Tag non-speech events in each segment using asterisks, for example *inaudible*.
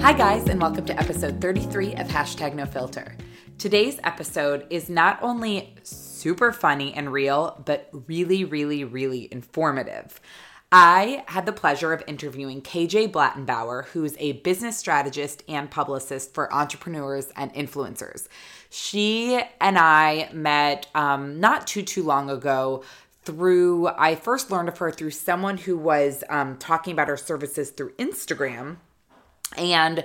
Hi, guys, and welcome to episode 33 of Hashtag No Filter. Today's episode is not only super funny and real, but really, really, really informative. I had the pleasure of interviewing KJ Blattenbauer, who's a business strategist and publicist for entrepreneurs and influencers. She and I met um, not too, too long ago through, I first learned of her through someone who was um, talking about her services through Instagram and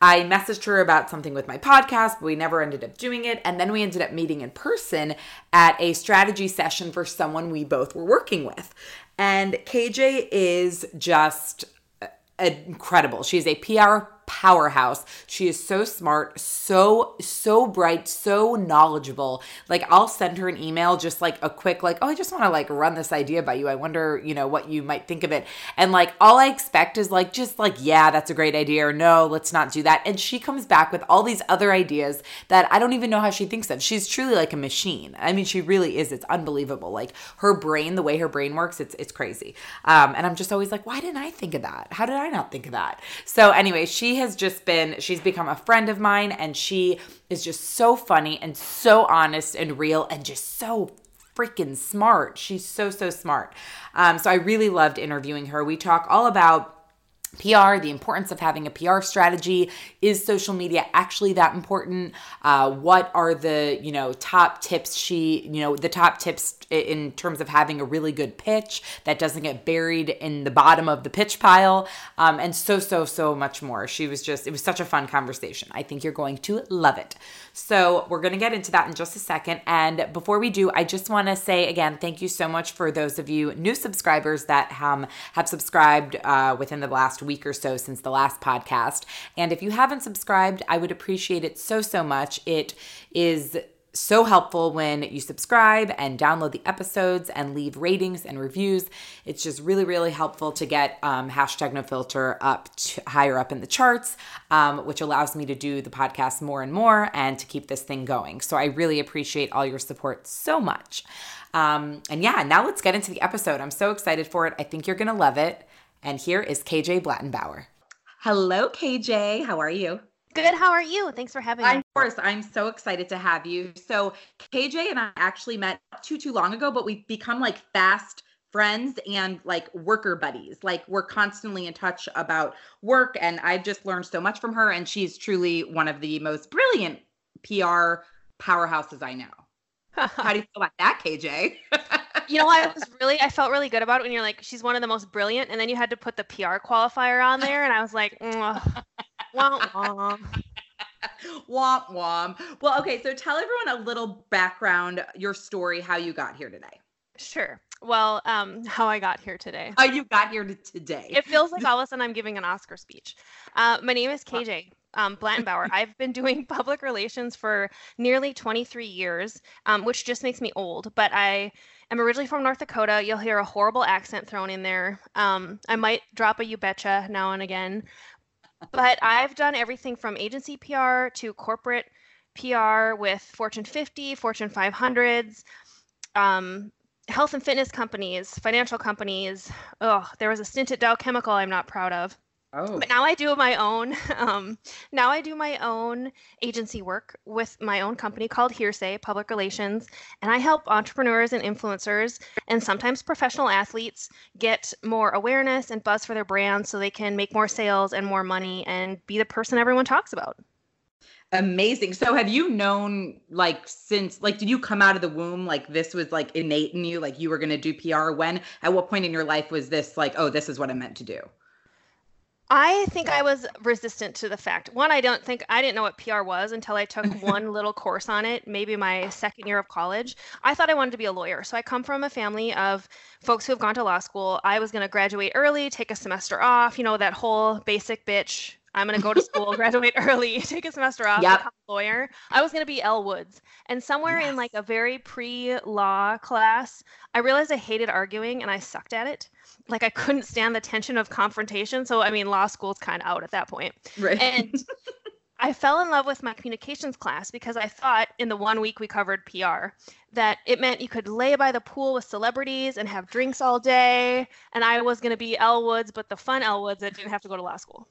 I messaged her about something with my podcast, but we never ended up doing it. And then we ended up meeting in person at a strategy session for someone we both were working with. And KJ is just uh, incredible. She's a PR powerhouse. She is so smart, so, so bright, so knowledgeable. Like, I'll send her an email, just like a quick, like, oh, I just want to like run this idea by you. I wonder, you know, what you might think of it. And like, all I expect is like, just like, yeah, that's a great idea, or no, let's not do that. And she comes back with all these other ideas that I don't even know how she thinks of. She's truly like a machine. I mean, she really is. It's unbelievable. Like, her brain, the way her brain works, it's, it's crazy. Um, and I'm just always like, why didn't I think of that? How did I not think of that? So, anyway, she has just been, she's become a friend of mine and she is just so funny and so honest and real and just so freaking smart. She's so, so smart. Um, so I really loved interviewing her. We talk all about PR, the importance of having a PR strategy. Is social media actually that important? Uh, what are the you know top tips she you know the top tips in terms of having a really good pitch that doesn't get buried in the bottom of the pitch pile, um, and so so so much more. She was just it was such a fun conversation. I think you're going to love it. So we're gonna get into that in just a second. And before we do, I just want to say again, thank you so much for those of you new subscribers that um, have subscribed uh, within the last week or so since the last podcast. And if you haven't subscribed, I would appreciate it so, so much. It is so helpful when you subscribe and download the episodes and leave ratings and reviews. It's just really, really helpful to get um, hashtag no filter up to, higher up in the charts, um, which allows me to do the podcast more and more and to keep this thing going. So I really appreciate all your support so much. Um, and yeah, now let's get into the episode. I'm so excited for it. I think you're going to love it. And here is KJ Blattenbauer. Hello, KJ. How are you? Good. How are you? Thanks for having me. Of course, I'm so excited to have you. So, KJ and I actually met too too long ago, but we've become like fast friends and like worker buddies. Like we're constantly in touch about work, and I've just learned so much from her. And she's truly one of the most brilliant PR powerhouses I know. How do you feel about that, KJ? *laughs* you know, I was really, I felt really good about it when you're like, she's one of the most brilliant, and then you had to put the PR qualifier on there, and I was like, womp *laughs* womp. womp womp. Well, okay, so tell everyone a little background, your story, how you got here today. Sure. Well, um, how I got here today. How you got here to today. It feels like all of a sudden I'm giving an Oscar speech. Uh, my name is KJ um, Blattenbauer. I've been doing *laughs* public relations for nearly 23 years, um, which just makes me old. But I am originally from North Dakota. You'll hear a horrible accent thrown in there. Um, I might drop a you betcha now and again. But I've done everything from agency PR to corporate PR with Fortune 50, Fortune 500s, um, health and fitness companies, financial companies. Oh, there was a stint at Dow Chemical I'm not proud of. Oh. But now I do my own. *laughs* Um, now I do my own agency work with my own company called Hearsay Public Relations, and I help entrepreneurs and influencers, and sometimes professional athletes, get more awareness and buzz for their brands, so they can make more sales and more money and be the person everyone talks about. Amazing. So have you known like since like did you come out of the womb like this was like innate in you like you were going to do PR when at what point in your life was this like oh this is what I'm meant to do? I think I was resistant to the fact. One, I don't think I didn't know what PR was until I took *laughs* one little course on it, maybe my second year of college. I thought I wanted to be a lawyer. So I come from a family of folks who have gone to law school. I was going to graduate early, take a semester off, you know, that whole basic bitch. I'm going to go to school, *laughs* graduate early, *laughs* take a semester off, Yep. become a lawyer. I was going to be Elle Woods. And somewhere in like a very pre law class, I realized I hated arguing and I sucked at it like I couldn't stand the tension of confrontation. So I mean, law school's kind of out at that point. Right. And *laughs* I fell in love with my communications class because I thought in the one week we covered PR that it meant you could lay by the pool with celebrities and have drinks all day. And I was going to be Elle Woods, but the fun Elle Woods that didn't have to go to law school.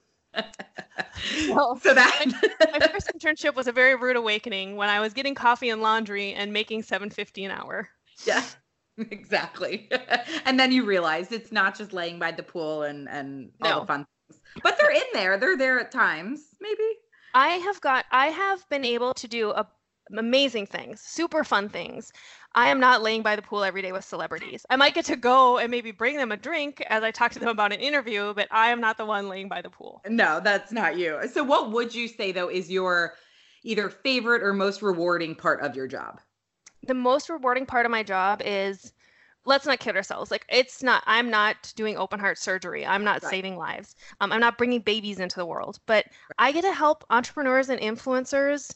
So so that my first internship was a very rude awakening when I was getting coffee and laundry and making 750 an hour. yeah. *laughs* Exactly. *laughs* and then you realize it's not just laying by the pool and and all the fun things. But they're in there. They're there at times, maybe. I have got I have been able to do a, amazing things, super fun things. I am not laying by the pool every day with celebrities. I might get to go and maybe bring them a drink as I talk to them about an interview, but I am not the one laying by the pool. No, that's not you. So what would you say though is your either favorite or most rewarding part of your job? The most rewarding part of my job is let's not kid ourselves. Like it's not I'm not doing open heart surgery. I'm not Right. saving lives. Um, I'm not bringing babies into the world, but I get to help entrepreneurs and influencers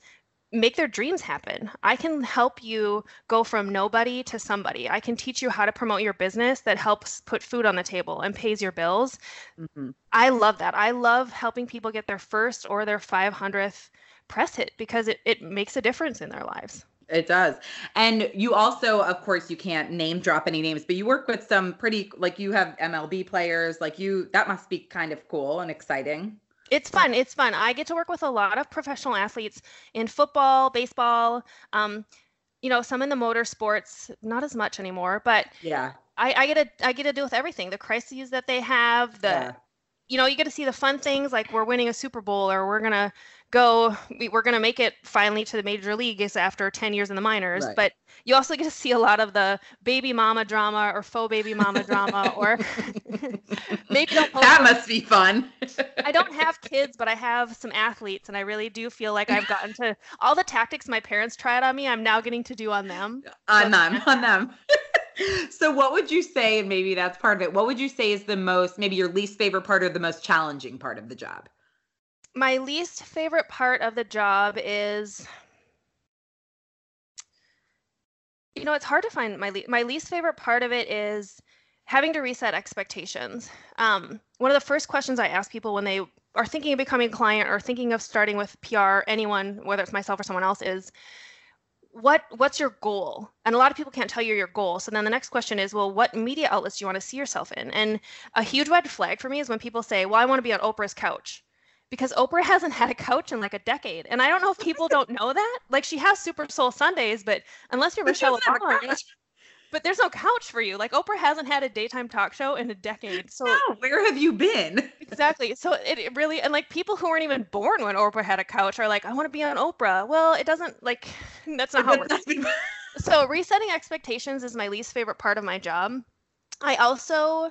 make their dreams happen. I can help you go from nobody to somebody. I can teach you how to promote your business that helps put food on the table and pays your bills. Mhm. I love that. I love helping people get their first or their 500th press hit because it, it makes a difference in their lives. It does. And you also, of course, you can't name drop any names, but you work with some pretty, like you have MLB players, like you, that must be kind of cool and exciting. It's fun. It's fun. I get to work with a lot of professional athletes in football, baseball, um, you know, some in the motorsports, not as much anymore, but Yeah. I, I get to I get to deal with everything. The crises that they have, the Yeah. you know, you get to see the fun things like we're winning a Super Bowl or we're gonna go we- we're gonna make it finally to the major leagues after 10 years in the minors. Right. But you also get to see a lot of the baby mama drama or faux baby mama drama or *laughs* maybe don't that must be fun. I don't have kids, but I have some athletes, and I really do feel like I've gotten to all the tactics my parents tried on me. I'm now getting to do on them. on them, on them. *laughs* so what would you say, and maybe that's part of it, what would you say is the most, maybe your least favorite part or the most challenging part of the job? My least favorite part of the job is, you know, it's hard to find my le- my least favorite part of it is having to reset expectations. Um, one of the first questions I ask people when they are thinking of becoming a client or thinking of starting with PR, anyone, whether it's myself or someone else, is what what's your goal? And a lot of people can't tell you your goal. So then the next question is, well, what media outlets do you want to see yourself in? And a huge red flag for me is when people say, well, I want to be on Oprah's couch. Because Oprah hasn't had a couch in like a decade. And I don't know if people *laughs* don't know that. Like she has Super Soul Sundays, but unless you're Michelle doesn't have a Obama, but there's no couch for you. Like Oprah hasn't had a daytime talk show in a decade. So No, where have you been? *laughs* exactly. So it, it really and like people who weren't even born when Oprah had a couch are like, I want to be on Oprah. Well, it doesn't like *laughs* that's not how it works. So resetting expectations is my least favorite part of my job. I also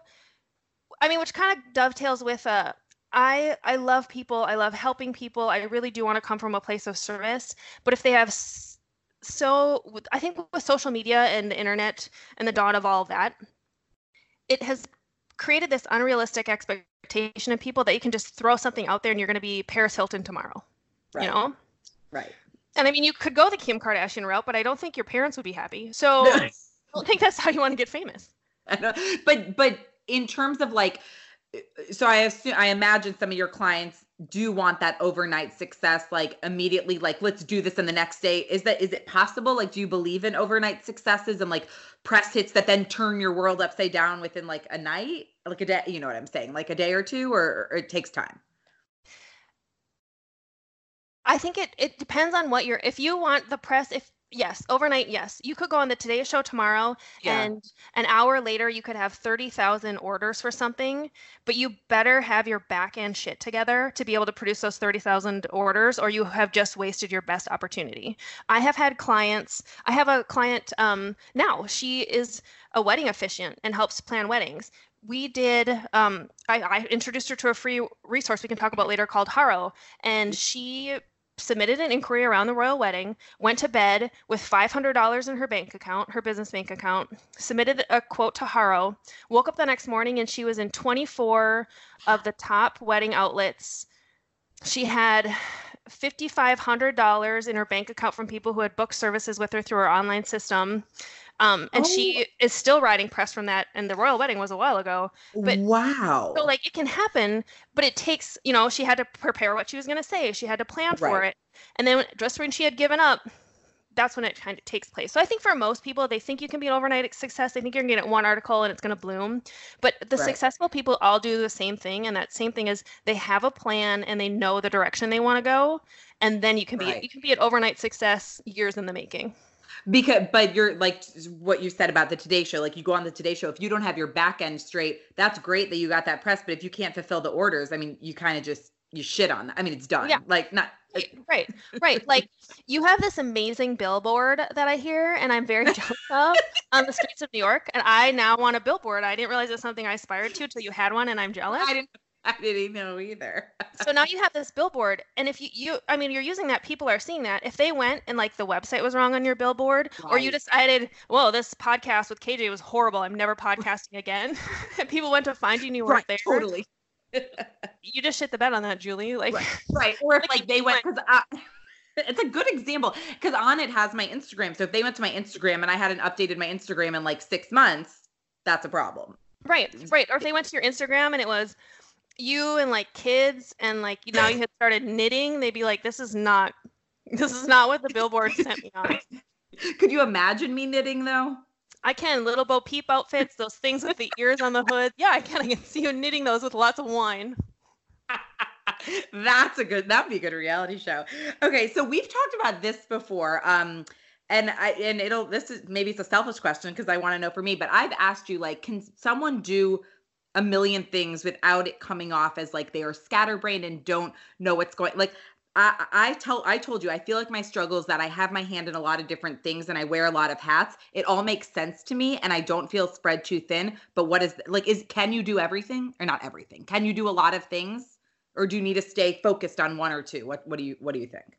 I mean, which kind of dovetails with uh I I love people. I love helping people. I really do want to come from a place of service. But if they have so I think with social media and the internet and the dawn of all that, it has created this unrealistic expectation of people that you can just throw something out there and you're going to be Paris Hilton tomorrow. Right. You know? Right. And I mean, you could go the Kim Kardashian route, but I don't think your parents would be happy. So I don't think that's how you want to get famous. I know. But but in terms of like so I assume I imagine some of your clients do want that overnight success like immediately like let's do this in the next day. Is that is it possible? Like do you believe in overnight successes and like press hits that then turn your world upside down within like a night? Like a day you know what i'm saying? Like a day or two or, or it takes time? I think it it depends on what you're if you want the press if yes, overnight, yes. You could go on the Today Show tomorrow Yeah. and an hour later you could have 30,000 orders for something, but you better have your back end shit together to be able to produce those 30,000 orders or you have just wasted your best opportunity. I have had clients, I have a client um, now, she is a wedding officiant and helps plan weddings we did um, I, I introduced her to a free resource we can talk about later called haro and she submitted an inquiry around the royal wedding went to bed with $500 in her bank account her business bank account submitted a quote to haro woke up the next morning and she was in 24 of the top wedding outlets. She had $5500 in her bank account from people who had booked services with her through her online system um, and she is still riding press from that and the royal wedding was a while ago but wow so like it can happen, but it takes, you know, she had to prepare what she was going to say. She had to plan for it. And then just when she had given up, that's when it kind of takes place. So I think for most people, they think you can be an overnight success. They think you're going to get one article and it's going to bloom. But the Right. successful people all do the same thing. And that same thing is they have a plan and they know the direction they want to go. And then you can be Right. you can be an overnight success years in the making. Because but you're like what you said about the today show like you go on the today show if you don't have your back end straight that's great that you got that press but if you can't fulfill the orders i mean you kind of just you shit on that i mean it's done Yeah. like not Right, right. Like you have this amazing billboard that I hear and I'm very jealous *laughs* of on the streets of New York. And I now want a billboard. I didn't realize it's something I aspired to until you had one and I'm jealous. i didn't *laughs* i didn't know either So now you have this billboard. And if you, you I mean, you're using that, people are seeing that. If they went and like the website was wrong on your billboard, or you decided, whoa, this podcast with KJ was horrible. I'm never podcasting again. *laughs* and people went to find you and you weren't there. totally *laughs* You just shit the bed on that, Julie. Like, right, right. or if Like, like they went because it's a good example because on it has my instagram so if they went to my instagram and i hadn't updated my instagram in like six months that's a problem Right, right. Or if they went to your Instagram and it was you and like kids and like you- now you had started knitting, they'd be like, "This is not, *laughs* this is not what the billboard sent me on." *laughs* could you imagine me knitting though I can little Bo Peep outfits, those things with the ears on the hood. Yeah, I can. I can see you knitting those with lots of wine. *laughs* That's a good that'd be a good reality show. Okay, so we've talked about this before. Um and I and it'll this is maybe it's a selfish question because I want to know for me, but I've asked you like can someone do a million things without it coming off as like they are scatterbrained and don't know what's going like I, I tell I told you I feel like my struggle is that I have my hand in a lot of different things and I wear a lot of hats. It all makes sense to me and I don't feel spread too thin. But what is like is can you do everything or not everything? Can you do a lot of things or do you need to stay focused on one or two? What what do you what do you think?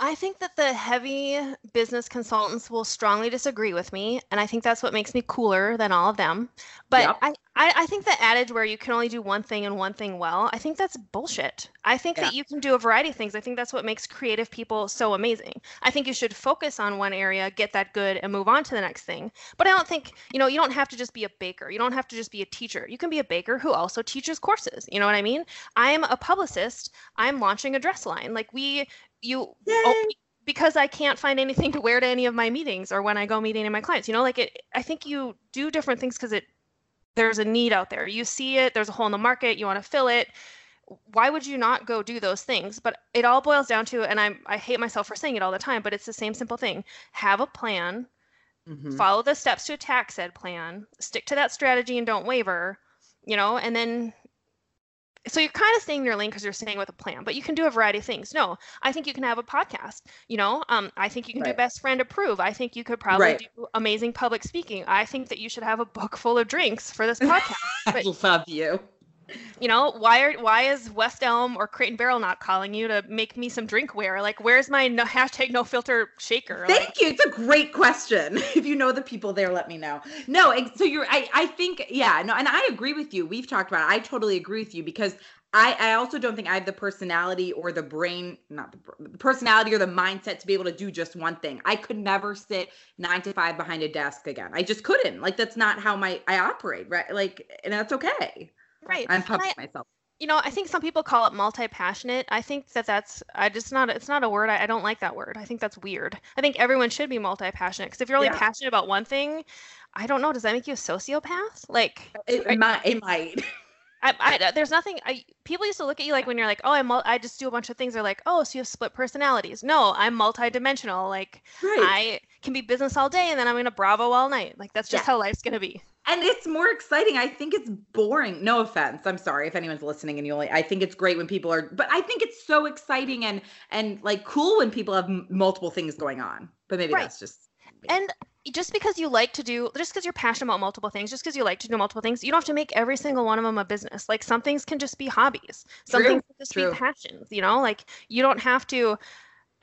I think that the heavy business consultants will strongly disagree with me, and I think that's what makes me cooler than all of them. But Yep. I, I, I think the adage where you can only do one thing and one thing well, I think that's bullshit. I think that you can do a variety of things. I think that's what makes creative people so amazing. I think you should focus on one area, get that good, and move on to the next thing. But I don't think, you know, you don't have to just be a baker. You don't have to just be a teacher. You can be a baker who also teaches courses. You know what I mean? I'm a publicist. I'm launching a dress line. Like we, you, oh, because I can't find anything to wear to any of my meetings or when I go meet any of my clients. You know, like it, I think you do different things because it, there's a need out there. You see it, there's a hole in the market, you want to fill it. Why would you not go do those things? But it all boils down to, and I'm, I hate myself for saying it all the time, but it's the same simple thing. Have a plan, Mhm. follow the steps to attack said plan, stick to that strategy and don't waver, you know, and then so you're kind of staying in your lane because you're staying with a plan, but you can do a variety of things. No, I think you can have a podcast. You know, um, I think you can Right. do best friend approve. I think you could probably Right. do amazing public speaking. I think that you should have a book full of drinks for this podcast. *laughs* I love you. You know, why are why is West Elm or Crate and Barrel not calling you to make me some drinkware? Like, where's my no, hashtag no filter shaker? Like, Thank you. It's a great question. *laughs* If you know the people there, let me know. No, so you're I I think yeah, no, and I agree with you. We've talked about it. I totally agree with you because I I also don't think I have the personality or the brain, not the, the personality or the mindset to be able to do just one thing. I could never sit 9 to 5 behind a desk again. I just couldn't. Like that's not how my I operate, right? Like and that's okay. Right. I'm pumping I- myself. you know, I think some people call it multi-passionate. I think that that's I just not it's not a word. I, I don't like that word. I think that's weird. I think everyone should be multi-passionate because if you're only Yeah. passionate about one thing, I don't know, does that make you a sociopath? Like It, I- might. It might. *laughs* I, I uh, there's nothing I people used to look at you like when you're like, "Oh, I'm I just do a bunch of things." They're like, "Oh, so you have split personalities." No, I'm multi-dimensional. Like I can be business all day and then I'm to Bravo all night. Like that's just Yeah. how life's going to be. And it's more exciting. I think it's boring. No offense. I'm sorry if anyone's listening and you only I think it's great when people are but I think it's so exciting and and like cool when people have m- multiple things going on. But maybe Right. that's just me. And just because you like to do, just because you're passionate about multiple things, just because you like to do multiple things, you don't have to make every single one of them a business. Like some things can just be hobbies. Some True, things can just true. be passions, you know? Like you don't have to,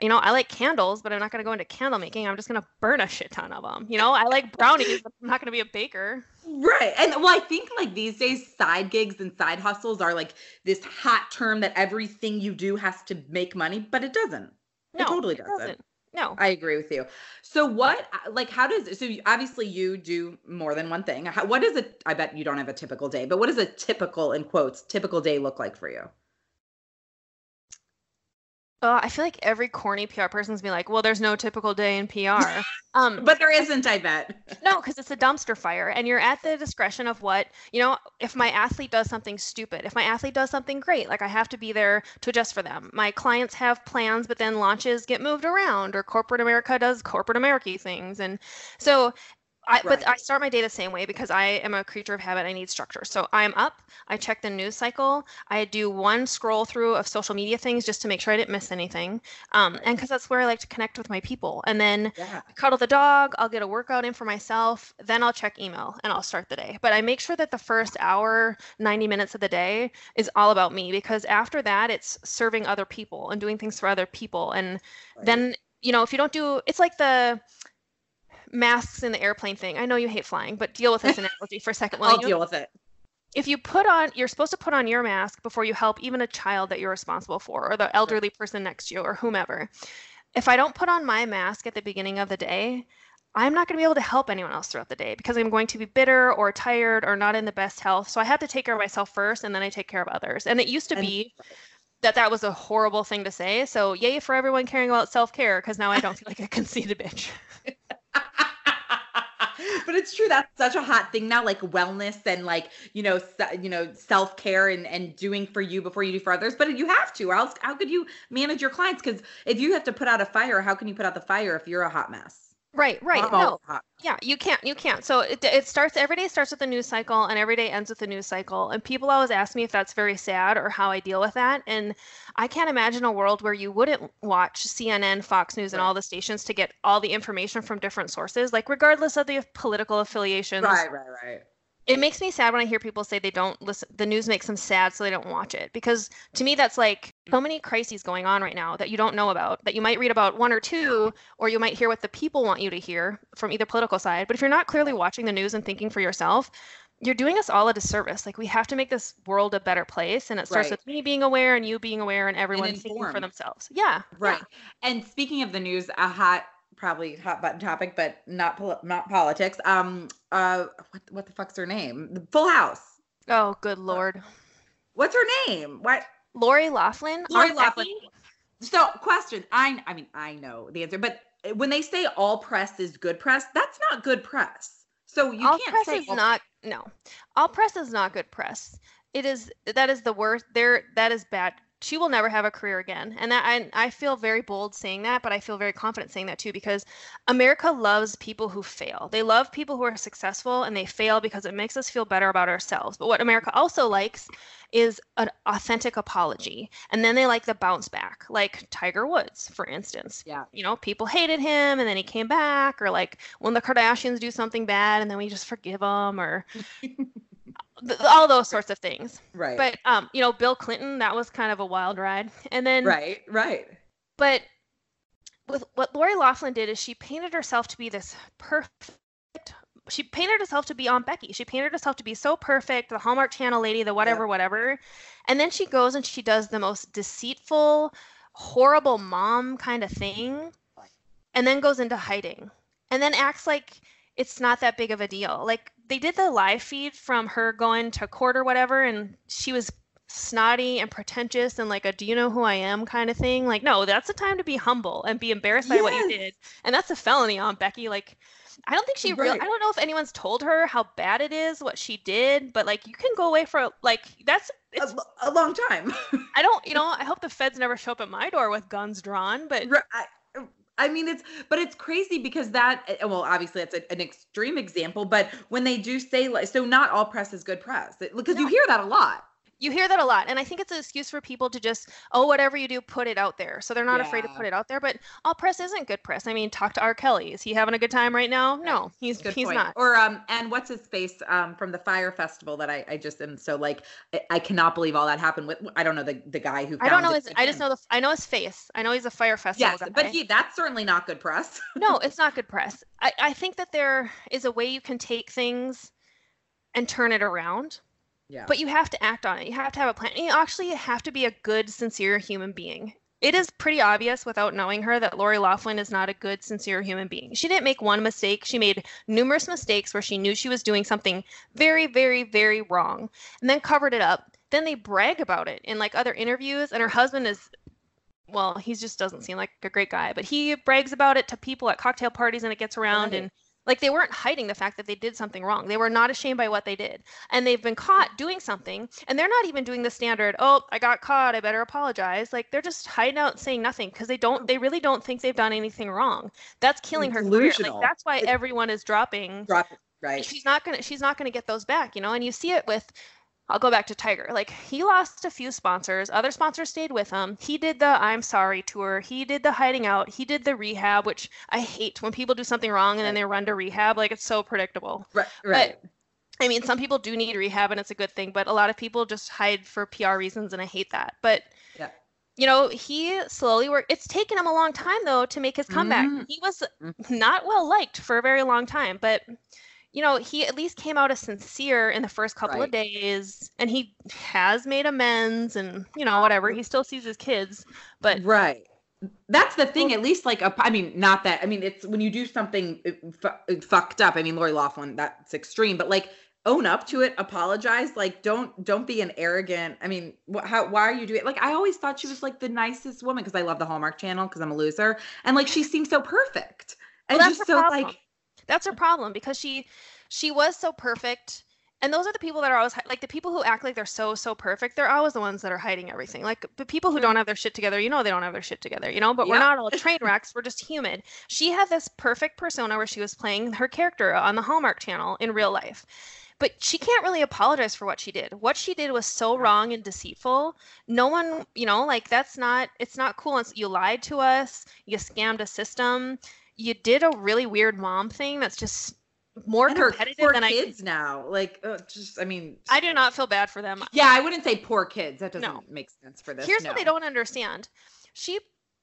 you know, I like candles, but I'm not going to go into candle making. I'm just going to burn a shit ton of them. You know, I like brownies, but I'm not going to be a baker. Right. And well, I think like these days, side gigs and side hustles are like this hot term that everything you do has to make money, but it doesn't. No, it totally it doesn't. No. I agree with you. So what, uh, like, how does, so obviously you do more than one thing. How, what is a, I bet you don't have a typical day, but what does a typical, in quotes, typical day look like for you? Uh, I feel like every corny PR person's be like, well, there's no typical day in PR. *laughs* Um, But there isn't, I bet. *laughs* No, because it's a dumpster fire, and you're at the discretion of what you know. If my athlete does something stupid, if my athlete does something great, like I have to be there to adjust for them. My clients have plans, but then launches get moved around, or corporate America does corporate America things, and so. I, but I start my day the same way because I am a creature of habit. I need structure. So I'm up. I check the news cycle. I do one scroll through of social media things just to make sure I didn't miss anything. Um, and because that's where I like to connect with my people. And then Yeah. cuddle the dog, I'll get a workout in for myself, then I'll check email and I'll start the day. But I make sure that the first hour, 90 minutes of the day is all about me because after that it's serving other people and doing things for other people. And then, you know, if you don't do it's like the masks in the airplane thing. I know you hate flying, but deal with this *laughs* analogy for a second. I'll deal with it. if you put on you're supposed to put on your mask before you help even a child that you're responsible for or the elderly person next to you or whomever if i don't put on my mask at the beginning of the day i'm not going to be able to help anyone else throughout the day because i'm going to be bitter or tired or not in the best health so i have to take care of myself first and then i take care of others and it used to be that that was a horrible thing to say so yay for everyone caring about self-care because now i don't feel like a conceited bitch *laughs* *laughs* but it's true that's such a hot thing now like wellness and like you know se- you know self-care and and doing for you before you do for others but you have to or else how could you manage your clients? Because if you have to put out a fire how can you put out the fire if you're a hot mess right right I'm no. Yeah, you can't. You can't. So it, it starts every day starts with a news cycle, and every day ends with a news cycle. And people always ask me if that's very sad or how I deal with that. And I can't imagine a world where you wouldn't watch CNN, Fox News, and all the stations to get all the information from different sources, like regardless of the political affiliations. right right right It makes me sad when I hear people say they don't listen. The news makes them sad, so they don't watch it. Because to me, that's like so many crises going on right now that you don't know about, that you might read about one or two, or you might hear what the people want you to hear from either political side. But if you're not clearly watching the news and thinking for yourself, you're doing us all a disservice. Like we have to make this world a better place, and it starts Right. with me being aware and you being aware and everyone thinking for themselves. Yeah, right and speaking of the news a hot probably hot button topic but not pol- not politics um uh what what the fuck's her name the full house Oh, good lord. what's her name what Lori Loughlin. Lori Loughlin. So, question. I I mean, I know the answer, but uh, when they say all press is good press, that's not good press. So you all can't press say is all- not no all press is not good press it is that is the worst there that is bad she will never have a career again. And that I, I feel very bold saying that but i feel very confident saying that too because america loves people who fail. They love people who are successful and they fail because it makes us feel better about ourselves. But what america also likes is an authentic apology. And then they like the bounce back like tiger woods for instance. Yeah. you know people hated him and then he came back or like when the kardashians do something bad and then we just forgive them or *laughs* th- all those sorts of things Right. but um you know bill clinton that was kind of a wild ride and then right. Right. but with what Lori Loughlin did is she painted herself to be this perfect. She painted herself to be Aunt Becky. She painted herself to be so perfect, the Hallmark Channel lady, the whatever, whatever. And then she goes and she does the most deceitful, horrible mom kind of thing, and then goes into hiding, and then acts like it's not that big of a deal. Like they did the live feed from her going to court or whatever, and she was snotty and pretentious and like a do you know who I am kind of thing. Like, no, that's a time to be humble and be embarrassed by what you did. And that's a felony on Becky. Like, I don't think she really, Right. I don't know if anyone's told her how bad it is, what she did, but like, you can go away for like, that's, a, a long time. I don't, you *laughs* know, I hope the feds never show up at my door with guns drawn, but Right, I, I mean, it's but it's crazy because that eh, well, obviously that's a, an extreme example, but when they do say like, so not all press is good press because you hear that a lot. You hear that a lot and i think it's an excuse for people to just oh whatever you do put it out there. So they're not afraid to put it out there but all press isn't good press. I mean talk to r. Kelly. Is he having a good time right now? No he's Good he's point. not. Or um, and what's his face um from the Fyre Festival that I I just am so like I, I cannot believe all that happened with I don't know the the guy who i don't know his i just know the i know his face. I know he's a fyre festival yes, guy. but he that's certainly not good press. *laughs* no it's not good press. I, I think that there is a way you can take things and turn it around yeah, but you have to act on it. You have to have a plan. You actually have to be a good, sincere human being. It is pretty obvious without knowing her that Lori Loughlin is not a good, sincere human being. She didn't make one mistake. She made numerous mistakes where she knew she was doing something very, very, very wrong and then covered it up. Then they brag about it in like other interviews, and her husband is well, he just doesn't seem like a great guy, but he brags about it to people at cocktail parties and it gets around Right. and like they weren't hiding the fact that they did something wrong. They were not ashamed by what they did. And they've been caught doing something and they're not even doing the standard, "Oh, I got caught, I better apologize." Like they're just hiding out saying nothing because they don't they really don't think they've done anything wrong. That's killing her career. Like that's why everyone is dropping drop it right. she's not gonna she's not gonna get those back you know and you see it with i'll go back to tiger. Like he lost a few sponsors. Other sponsors stayed with him. He did the i'm sorry tour. He did the hiding out. He did the rehab which i hate when people do something wrong and then they run to rehab. Like it's so predictable. Right, right. i mean some people do need rehab and it's a good thing but a lot of people just hide for pr reasons and i hate that. But Yeah. you know he slowly worked it's taken him a long time though to make his comeback. Mm. he was Mm. not well liked for a very long time but you know he at least came out as sincere in the first couple of days and he has made amends and you know whatever. He still sees his kids but right. That's the thing at least like a, i mean not that i mean it's when you do something uh, fu- uh, fucked up i mean lori loughlin that's extreme but like own up to it apologize like don't don't be an arrogant i mean wh- how why are you doing like i always thought she was like the nicest woman because i love the hallmark channel because i'm a loser and like she seems so perfect and Well, just so problem. like that's her problem because she she was so perfect. And those are the people that are always like the people who act like they're so so perfect they're always the ones that are hiding everything. Like the people who don't mm-hmm. have their shit together you know they don't have their shit together you know but we're not all *laughs* train wrecks we're just human. She had this perfect persona where she was playing her character on the hallmark channel in real life. But she can't really apologize for what she did. What she did was so wrong and deceitful. No one you know like that's not it's not cool you lied to us you scammed a system you did a really weird mom thing that's just more and competitive poor than I kids now like uh, just i mean I do not feel bad for them. yeah i wouldn't say poor kids that doesn't No. make sense for this Here's no. what they don't understand. She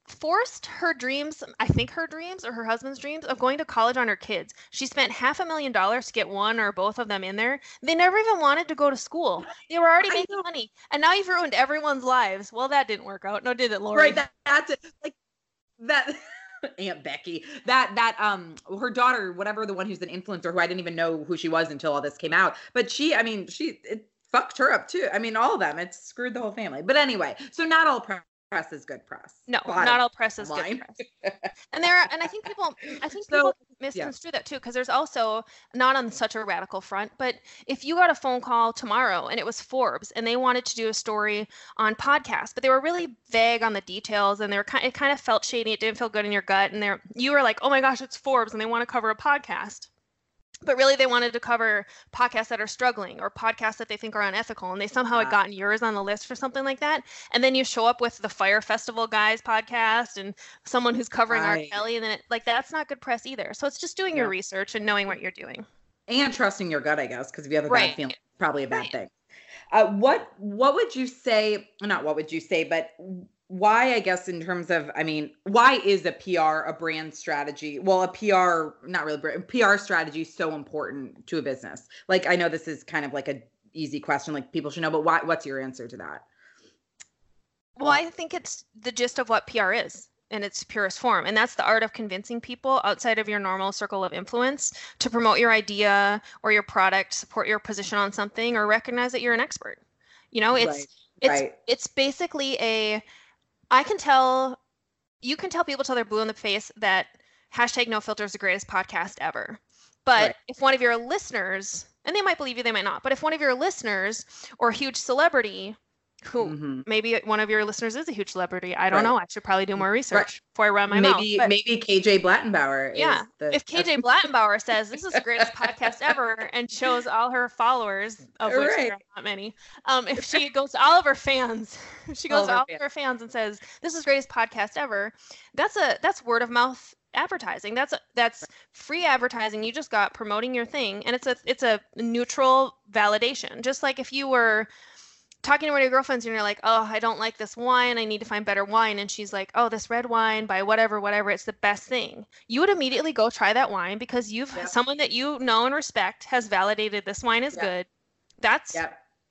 forced her dreams, I think her dreams or her husband's dreams of going to college on her kids. She spent half a million dollars to get one or both of them in there. They never even wanted to go to school. They were already making money. And now you've ruined everyone's lives. Well, that didn't work out. No, did it, Lori? Right, that, that's it. Like that *laughs* *laughs* Aunt Becky. That that um her daughter, whatever the one who's an influencer who I didn't even know who she was until all this came out. But she, I mean, she it fucked her up too. I mean, all of them. It screwed the whole family. But anyway, so not all press is good press. No, Bottom not all press is line. good press. And there, are, and I think people, *laughs* I think So, people misconstrue that too, because there's also not on such a radical front, but if you got a phone call tomorrow and it was Forbes and they wanted to do a story on podcast, but they were really vague on the details and they were kind, it kind of felt shady, it didn't feel good in your gut, and they're, you were like, oh my gosh, it's Forbes and they want to cover a podcast. But really, they wanted to cover podcasts that are struggling or podcasts that they think are unethical, and they somehow had Ah. gotten yours on the list for something like that. And then you show up with the Fyre Festival guys podcast and someone who's covering R. Kelly, and then it, like that's not good press either. So it's just doing your research and knowing what you're doing. and trusting your gut, I guess, because if you have a Right. bad feeling, probably a bad Right. thing. Uh, what what would you say? Not what would you say, but why? I guess in terms of, I mean, why is a PR a brand strategy? Well, a PR, not really brand, PR strategy so important to a business. Like I know this is kind of like a easy question, like people should know, but why? What's your answer to that? Well, I think it's the gist of what PR is. in its purest form. And that's the art of convincing people outside of your normal circle of influence to promote your idea or your product, support your position on something, or recognize that you're an expert. You know, it's Right, it's right. it's basically a I can tell you can tell people till they're blue in the face that hashtag no filter is the greatest podcast ever. But Right. if one of your listeners, and they might believe you, they might not, but if one of your listeners or a huge celebrity who Mhm. maybe one of your listeners is a huge celebrity. I don't Right. know. I should probably do more research before I run my maybe mouth. but- maybe KJ Blattenbauer. yeah, Is the, if KJ Blattenbauer says this is the greatest *laughs* podcast ever and shows all her followers, of which there are not many, um, if she goes to all of her fans, *laughs* if she goes of to all fans. of her fans and says this is the greatest podcast ever, that's a that's word of mouth advertising. That's a, that's free advertising you just got promoting your thing, and it's a it's a neutral validation. Just like if you were talking to one of your girlfriends and you're like, oh, I don't like this wine. I need to find better wine. And she's like, oh, this red wine by whatever, whatever. It's the best thing. You would immediately go try that wine because you've someone that you know and respect has validated this wine is good. That's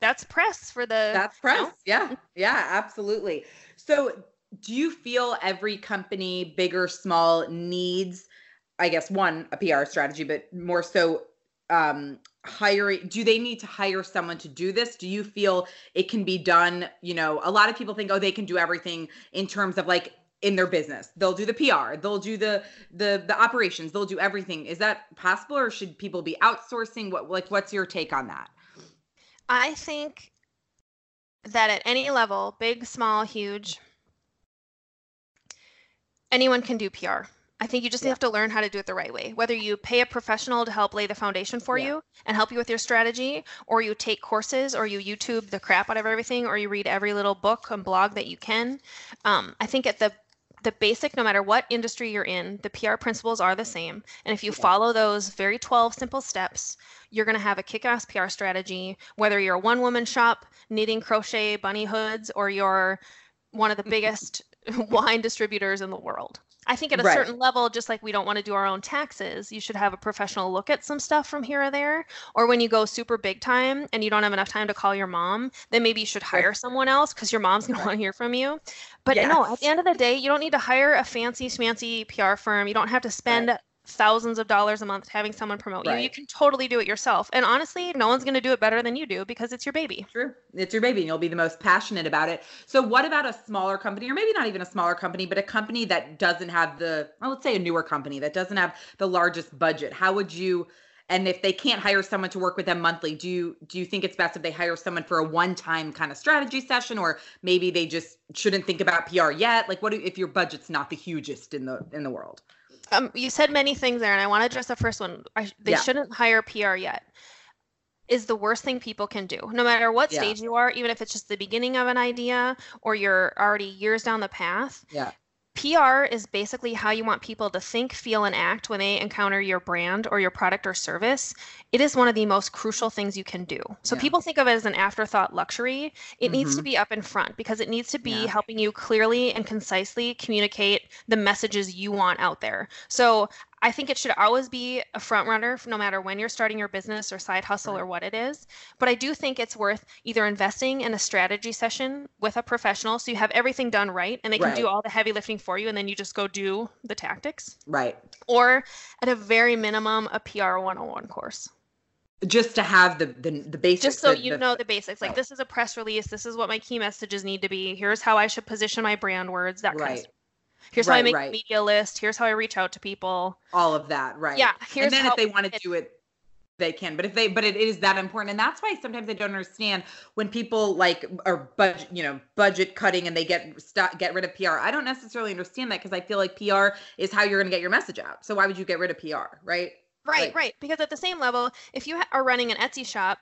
that's press for the That's you know? press. Yeah. Yeah, absolutely. So, do you feel every company, big or small, needs, I guess, one, a PR strategy, but more so um hiring do they need to hire someone to do this? Do you feel it can be done? You know a lot of people think oh they can do everything in terms of like in their business. They'll do the pr they'll do the the the operations they'll do everything. Is that possible or should people be outsourcing? What like what's your take on that? I think that at any level, big, small, huge, anyone can do PR. I think you just Yeah. have to learn how to do it the right way. Whether you pay a professional to help lay the foundation for Yeah. you and help you with your strategy, or you take courses, or you YouTube the crap out of everything, or you read every little book and blog that you can. Um, I think at the the basic, no matter what industry you're in, the PR principles are the same. And if you follow those very 12 simple steps, you're going to have a kick ass PR strategy, whether you're a one woman shop knitting crochet bunny hoods or you're one of the *laughs* biggest *laughs* wine distributors in the world. I think at a Right. certain level, just like we don't want to do our own taxes, you should have a professional look at some stuff from here or there. Or when you go super big time and you don't have enough time to call your mom, then maybe you should hire someone else because your mom's going to want to hear from you. But no, at the end of the day, you don't need to hire a fancy schmancy PR firm. You don't have to spend thousands of dollars a month having someone promote you. You can totally do it yourself. And honestly, no one's going to do it better than you do because it's your baby. True. It's your baby and you'll be the most passionate about it. So what about a smaller company or maybe not even a smaller company, but a company that doesn't have the well, let's say a newer company that doesn't have the largest budget. How would you and if they can't hire someone to work with them monthly, do you do you think it's best if they hire someone for a one-time kind of strategy session or maybe they just shouldn't think about PR yet? Like what do, if your budget's not the hugest in the in the world? Um, you said many things there, and I want to address the first one. I, they Yeah. shouldn't hire PR yet. Is the worst thing people can do, no matter what Yeah. stage you are, even if it's just the beginning of an idea or you're already years down the path. Yeah. PR is basically how you want people to think, feel, and act when they encounter your brand or your product or service. It is one of the most crucial things you can do. So Yeah. people think of it as an afterthought luxury. It needs to Mhm. be up in front because it needs to be Yeah. helping you clearly and concisely communicate the messages you want out there. So I think it should always be a front runner no matter when you're starting your business or side hustle or what it is. But I do think it's worth either investing in a strategy session with a professional so you have everything done right and they can do all the heavy lifting for you and then you just go do the tactics. Right. Or at a very minimum, a PR 101 course. Just to have the the, the basics. Just so the- you the- know the basics. Like right. this is a press release. This is what my key messages need to be. Here's how I should position my brand words. That kind of Right. stuff. Here's how I make right. a media list. Here's how I reach out to people. all of that right Yeah, here's and then how if they want to do it they can but if they but it is that important and that's why sometimes i don't understand when people like are budget you know budget cutting and they get stop, get rid of pr i don't necessarily understand that because i feel like pr is how you're going to get your message out so why would you get rid of pr right Right, Like- right. Because at the same level, if you ha- are running an Etsy shop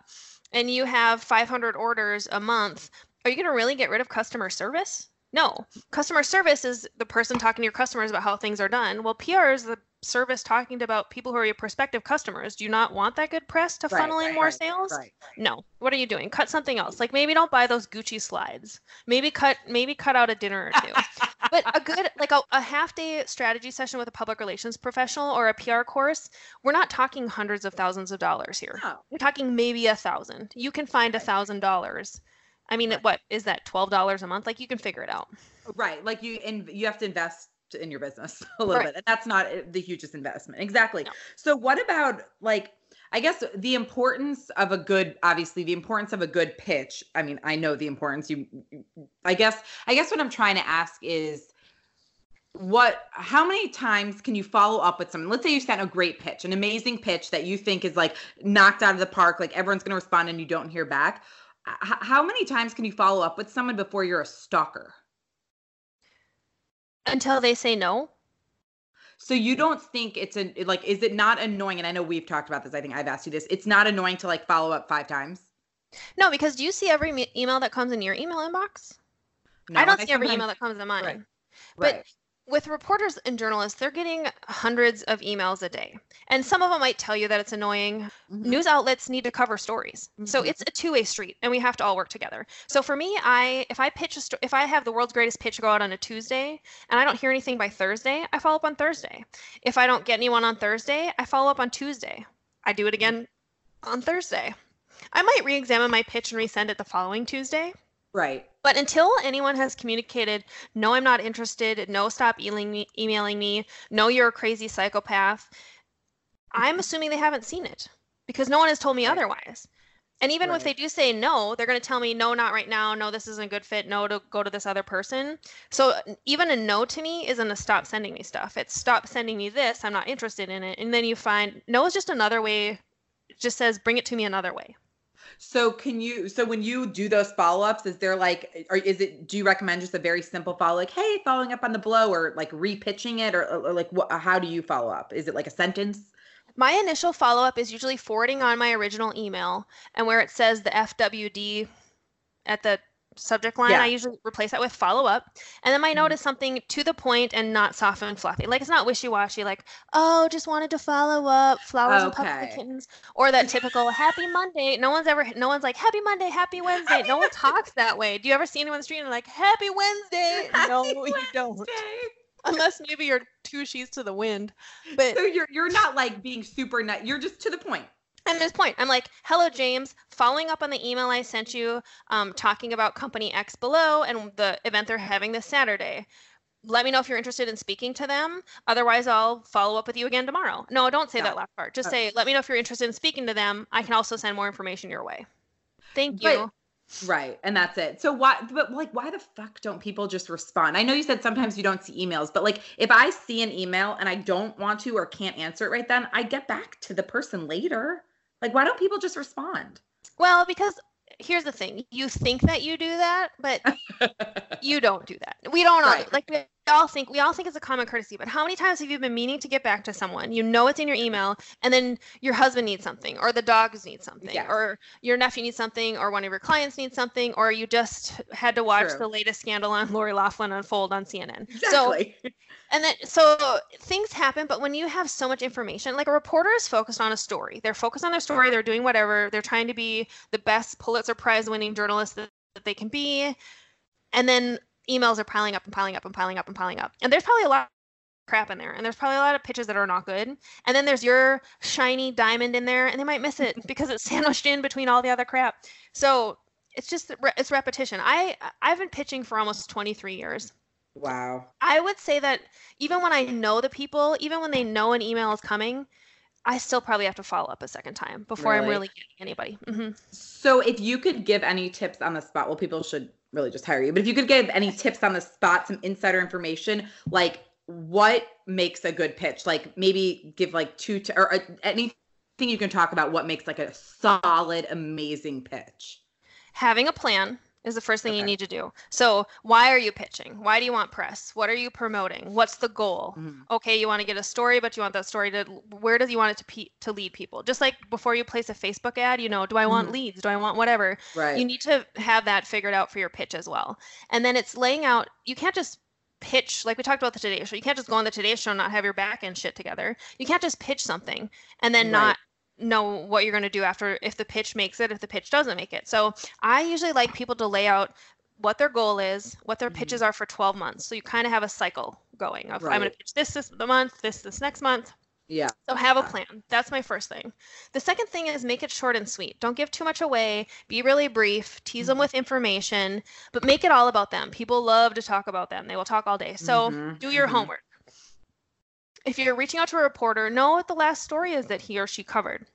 and you have 500 orders a month, are you going to really get rid of customer service? No. Customer service is the person talking to your customers about how things are done. Well, PR is the service talking to about people who are your prospective customers. Do you not want that good press to Right, funnel in right, more right, sales? No. What are you doing? Cut something else. Like maybe don't buy those Gucci slides. Maybe cut maybe cut out a dinner or two. *laughs* but a good like a, a half day strategy session with a public relations professional or a PR course, we're not talking hundreds of thousands of dollars here. No. We're talking maybe a thousand. You can find a thousand dollars. I mean, Right. what is that? Twelve dollars a month? Like you can figure it out. right like you and you have to invest in your business *laughs* a little Right. bit. And that's not uh, the hugest investment. Exactly. No. So what about like I guess the importance of a good obviously the importance of a good pitch. I mean, I know the importance you I guess I guess what I'm trying to ask is what how many times can you follow up with someone let's say you sent a great pitch an amazing pitch that you think is like knocked out of the park like everyone's going to respond and you don't hear back how many times can you follow up with someone before you're a stalker Until they say no. so you don't think it's a like is it not annoying and i know we've talked about this i think i've asked you this it's not annoying to like follow up five times No, because do you see every me- email that comes in your email inbox? no I don't see every email that comes in mine. Right. But right with reporters and journalists, they're getting hundreds of emails a day. And some of them might tell you that it's annoying. Mhm. News outlets need to cover stories. So Mhm. it's a two-way street and we have to all work together. So for me, I if I pitch a sto- if I have the world's greatest pitch go out on a Tuesday and I don't hear anything by Thursday, I follow up on Thursday. If I don't get anyone on Thursday, I follow up on Tuesday. I do it again on Thursday. I might re-examine my pitch and resend it the following Tuesday. Right But until anyone has communicated, no, I'm not interested, no, stop emailing me, emailing me, no, you're a crazy psychopath, I'm assuming they haven't seen it because no one has told me Right. otherwise. And even Right. if they do say no, they're going to tell me, no, not right now, no, this isn't a good fit, no, to go to this other person. So even a no to me isn't a stop sending me stuff. It's stop sending me this, I'm not interested in it. And then you find no is just another way, it just says, bring it to me another way. So can you so when you do those follow-ups, is there like or is it do you recommend just a very simple follow like, hey, following up on the blow or like repitching it or, or like what how do you follow up? Is it like a sentence? My initial follow up is usually forwarding on my original email, and where it says the FWD at the subject line, Yeah. I usually replace that with follow up. And then my note Mhm. is something to the point and not soft and fluffy. Like it's not wishy washy, like, oh, just wanted to follow up, flowers and pups and Okay. kittens, or that typical happy Monday. No one's ever, no one's like, happy Monday, happy Wednesday. no one talks that way. Do you ever see anyone on the street and like, happy Wednesday? *laughs* no, Happy you don't. Unless maybe you're two sheets to the wind. But So you're you're not like being super nut. You're just to the point. And this point, I'm like, hello, James, following up on the email I sent you um, talking about company X below and the event they're having this Saturday. Let me know if you're interested in speaking to them. Otherwise, I'll follow up with you again tomorrow. No, don't say that last part. Just Oh. say, let me know if you're interested in speaking to them. I can also send more information your way. Thank But- you. Right. And that's it. So why but like why the fuck don't people just respond? I know you said sometimes you don't see emails, but like if I see an email and I don't want to or can't answer it right then, I get back to the person later. Like why don't people just respond? Well, because here's the thing you think that you do that, but *laughs* you don't do that. We don't all, Right. like we all think we all think it's a common courtesy, but how many times have you been meaning to get back to someone? You know it's in your email and then your husband needs something or the dogs need something Yes. or your nephew needs something or one of your clients needs something or you just had to watch True. the latest scandal on Lori Loughlin unfold on CNN. So *laughs* and then so things happen, but when you have so much information, like a reporter is focused on a story. They're focused on their story, they're doing whatever, they're trying to be the best Pulitzer Prize winning journalist that, that they can be. And then emails are piling up and piling up and piling up and piling up. And there's probably a lot of crap in there. And there's probably a lot of pitches that are not good. And then there's your shiny diamond in there and they might miss it *laughs* because it's sandwiched in between all the other crap. So it's just it's repetition. I I've been pitching for almost 23 years. Wow. I would say that even when I know the people, even when they know an email is coming, I still probably have to follow up a second time before I'm Really? really getting anybody. hmm So if you could give any tips on the spot, well people should really just hire you. But if you could give any tips on the spot, some insider information, like what makes a good pitch? Like maybe give like two t- or uh, anything you can talk about what makes like a solid amazing pitch. Having a plan is the first thing you need to do. So, why are you pitching? Why do you want press? What are you promoting? What's the goal? Mhm. Okay, you want to get a story, but you want that story to where does you want it to pe- to lead people? Just like before you place a Facebook ad, you know, do I want Mhm. leads? Do I want whatever? Right. you need to have that figured out for your pitch as well. And then it's laying out, you can't just pitch, like we talked about the Today Show. You can't just go on the Today Show and not have your back end shit together. You can't just pitch something and then Right. not know what you're going to do after if the pitch makes it, if the pitch doesn't make it. So I usually like people to lay out what their goal is, what their pitches are for 12 months. So you kind of have a cycle going of I'm going to pitch this this the month, this this next month. Yeah. So have a plan. That's my first thing. The second thing is make it short and sweet. Don't give too much away. Be really brief. Tease them with information, but make it all about them. People love to talk about them. They will talk all day. So Mhm, do your mhm. homework. If you're reaching out to a reporter, know what the last story is that he or she covered.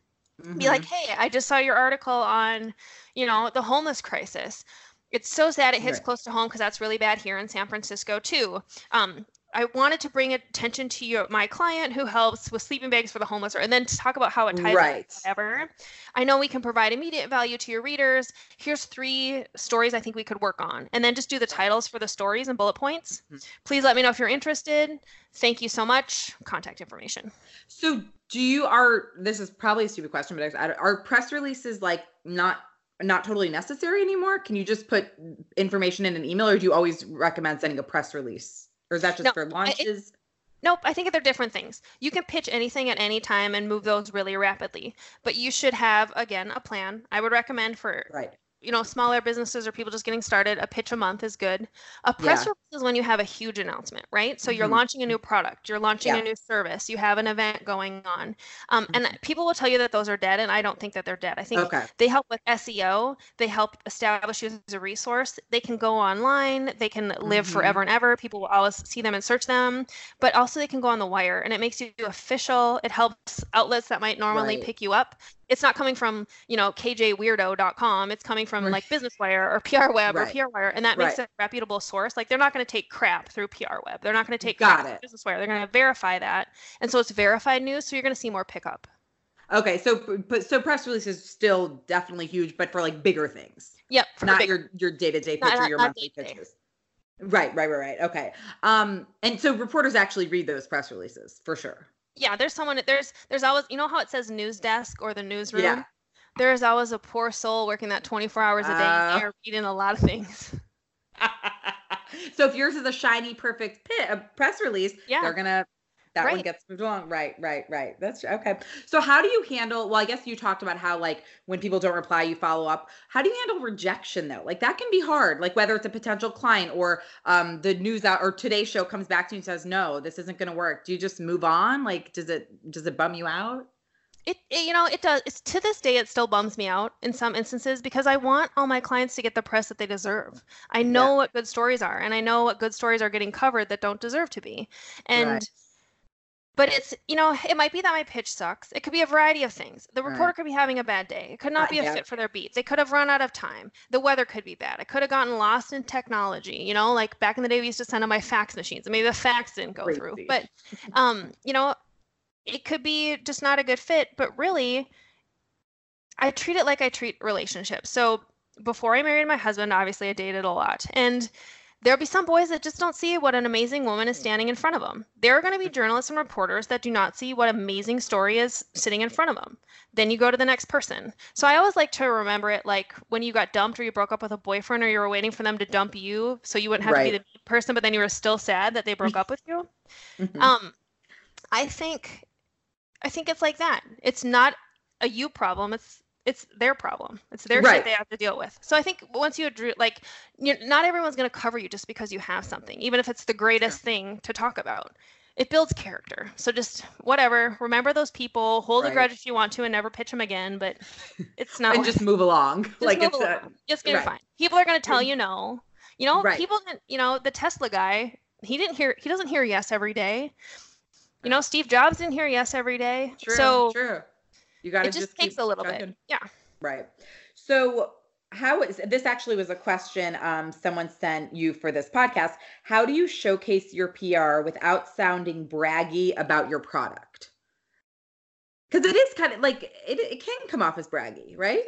Be like, Mm-hmm. "Hey, I just saw your article on, you know, the homeless crisis. It's so sad it hits Right. close to home because that's really bad here in San Francisco too. Um, I wanted to bring attention to your my client who helps with sleeping bags for the homeless, and then to talk about how it ties Right. whatever. I know we can provide immediate value to your readers. Here's three stories I think we could work on, and then just do the titles for the stories and bullet points. Mhm. Please let me know if you're interested. Thank you so much. Contact information. So do you are this is probably a stupid question, but are press releases like not not totally necessary anymore? Can you just put information in an email, or do you always recommend sending a press release, or is that just No, for I- it- launches? Nope, I think they're different things. You can pitch anything at any time and move those really rapidly, but you should have again a plan. I would recommend for right. You know smaller businesses or people just getting started, a pitch a month is good. A press Yeah. release is when you have a huge announcement, right? So you're Mhm. launching a new product, you're launching Yeah. a new service, you have an event going on, um, and people will tell you that those are dead, and I don't think that they're dead. I think Okay. they help with SEO. They help establish you as a resource. They can go online. They can live Mhm. forever and ever. People will always see them and search them. But also, they can go on the wire, and it makes you official. It helps outlets that might normally Right. pick you up. It's not coming from you know kjweirdo.com. It's coming from Right. like Business Wire or PR Web Right. or PR Wire, and that makes Right. it a reputable source. Like they're not going to take crap through PR Web. They're not going to take Got crap through it. Business Wire. They're going to verify that, and so it's verified news. So you're going to see more pickup. Okay. So but so press release is still definitely huge, but for like bigger things, Yep. not big- your your day to day picture not- your not monthly day-to-day. pitches. Right. Right. Right. Right. Okay. Um. And so reporters actually read those press releases for sure. Yeah there's someone there's there's always you know how it says news desk or the newsroom Yeah. there's always a poor soul working that 24 hours a day uh. and reading a lot of things *laughs* so if yours is a shiny, perfect pit, a uh, press release, Yeah. they're gonna that one gets moved along. Right, right, right. That's okay. So how do you handle? Well, I guess you talked about how like when people don't reply, you follow up. How do you handle rejection though? Like that can be hard. Like whether it's a potential client or um the news out or today's show comes back to you and says no, this isn't gonna work. Do you just move on? Like does it does it bum you out? it, it you know it does it's to this day it still bums me out in some instances because i want all my clients to get the press that they deserve i know Yeah. what good stories are and i know what good stories are getting covered that don't deserve to be and Right. But it's you know it might be that my pitch sucks. It could be a variety of things. The Right. reporter could be having a bad day. It could not be a yeah. fit for their beat they could have run out of time. The weather could be bad. I could have gotten lost in technology you know like back in the day we used to send them my fax machines. And maybe the fax didn't go through. But um you know it could be just not a good fit. But really i treat it like i treat relationships. So before i married my husband obviously i dated a lot. And there'll be some boys that just don't see what an amazing woman is standing in front of them. There are going to be journalists and reporters that do not see what amazing story is sitting in front of them. Then you go to the next person. So I always like to remember it like when you got dumped or you broke up with a boyfriend or you were waiting for them to dump you so you wouldn't have to be Right. the person, but then you were still sad that they broke up with you. Mhm. Um, I think, I think it's like that. It's not a you problem. It's it's their problem. It's their Right. shit they have to deal with. So I think once you address, like, not everyone's going to cover you just because you have something, even if it's the greatest thing to talk about. It builds character. So just whatever. Remember those people. Hold Right. a grudge if you want to, and never pitch them again. But *laughs* it's not. and just move along. *laughs* Just like move it's a, along. It's gonna right. fine. People are gonna tell you no. You know, Right. people. You know, the Tesla guy. He didn't hear. He doesn't hear yes every day. You know, Steve Jobs didn't hear yes every day. true, so true. You got to it just, takes keep a little bit. Yeah. Right. So how is this actually was a question um, someone sent you for this podcast. How do you showcase your PR without sounding braggy about your product? Because it is kind of like it, it can come off as braggy, right?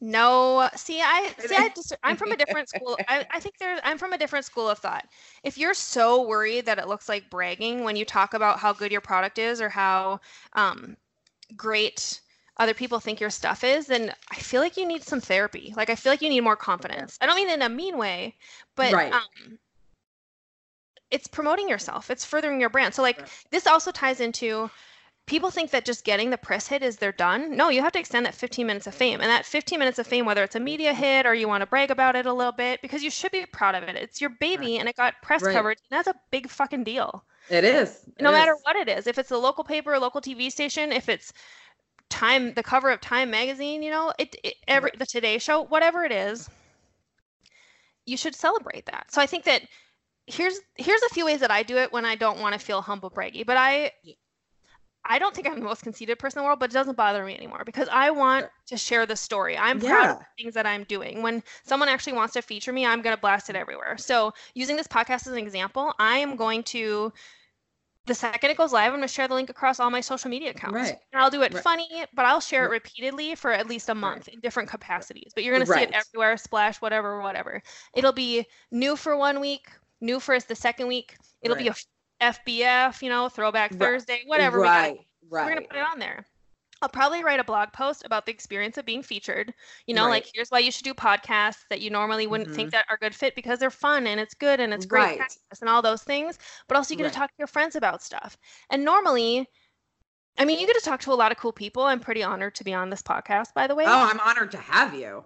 No, see, I see. I just, I'm from a different school. I, I think there's. I'm from a different school of thought. If you're so worried that it looks like bragging when you talk about how good your product is or how um, great other people think your stuff is, then I feel like you need some therapy. Like I feel like you need more confidence. I don't mean in a mean way, but Right. um, it's promoting yourself. It's furthering your brand. So like Right. this also ties into people think that just getting the press hit is they're done. No, you have to extend that 15 minutes of fame. And that 15 minutes of fame, whether it's a media hit or you want to brag about it a little bit, because you should be proud of it. It's your baby and it got press Right. coverage. And that's a big fucking deal. It is. no It matter what it is. If it's a local paper, a local TV station, if it's Time, the cover of Time magazine, you know, it, it every the Today Show, whatever it is, you should celebrate that. So I think that here's here's a few ways that I do it when I don't want to feel humble braggy, but I I don't think I'm the most conceited person in the world, but it doesn't bother me anymore because I want to share the story. I'm proud of the things that I'm doing. When someone actually wants to feature me, I'm going to blast it everywhere. So, using this podcast as an example, I am going to the second it goes live, I'm going to share the link across all my social media accounts. Right. And I'll do it Right. funny, but I'll share it repeatedly for at least a month in different capacities. But you're going to see it everywhere, splash, whatever, whatever. It'll be new for one week, new for the second week. It'll be a FBF, you know, throwback Right. Thursday, whatever. we got. Right. We're gonna put it on there. I'll probably write a blog post about the experience of being featured. You know, like here's why you should do podcasts that you normally wouldn't think mm-hmm. that are good fit because they're fun and it's good and it's great Right. practice and all those things. But also you get Right. to talk to your friends about stuff. And normally, I mean, you get to talk to a lot of cool people. I'm pretty honored to be on this podcast, by the way. Oh, I'm honored to have you.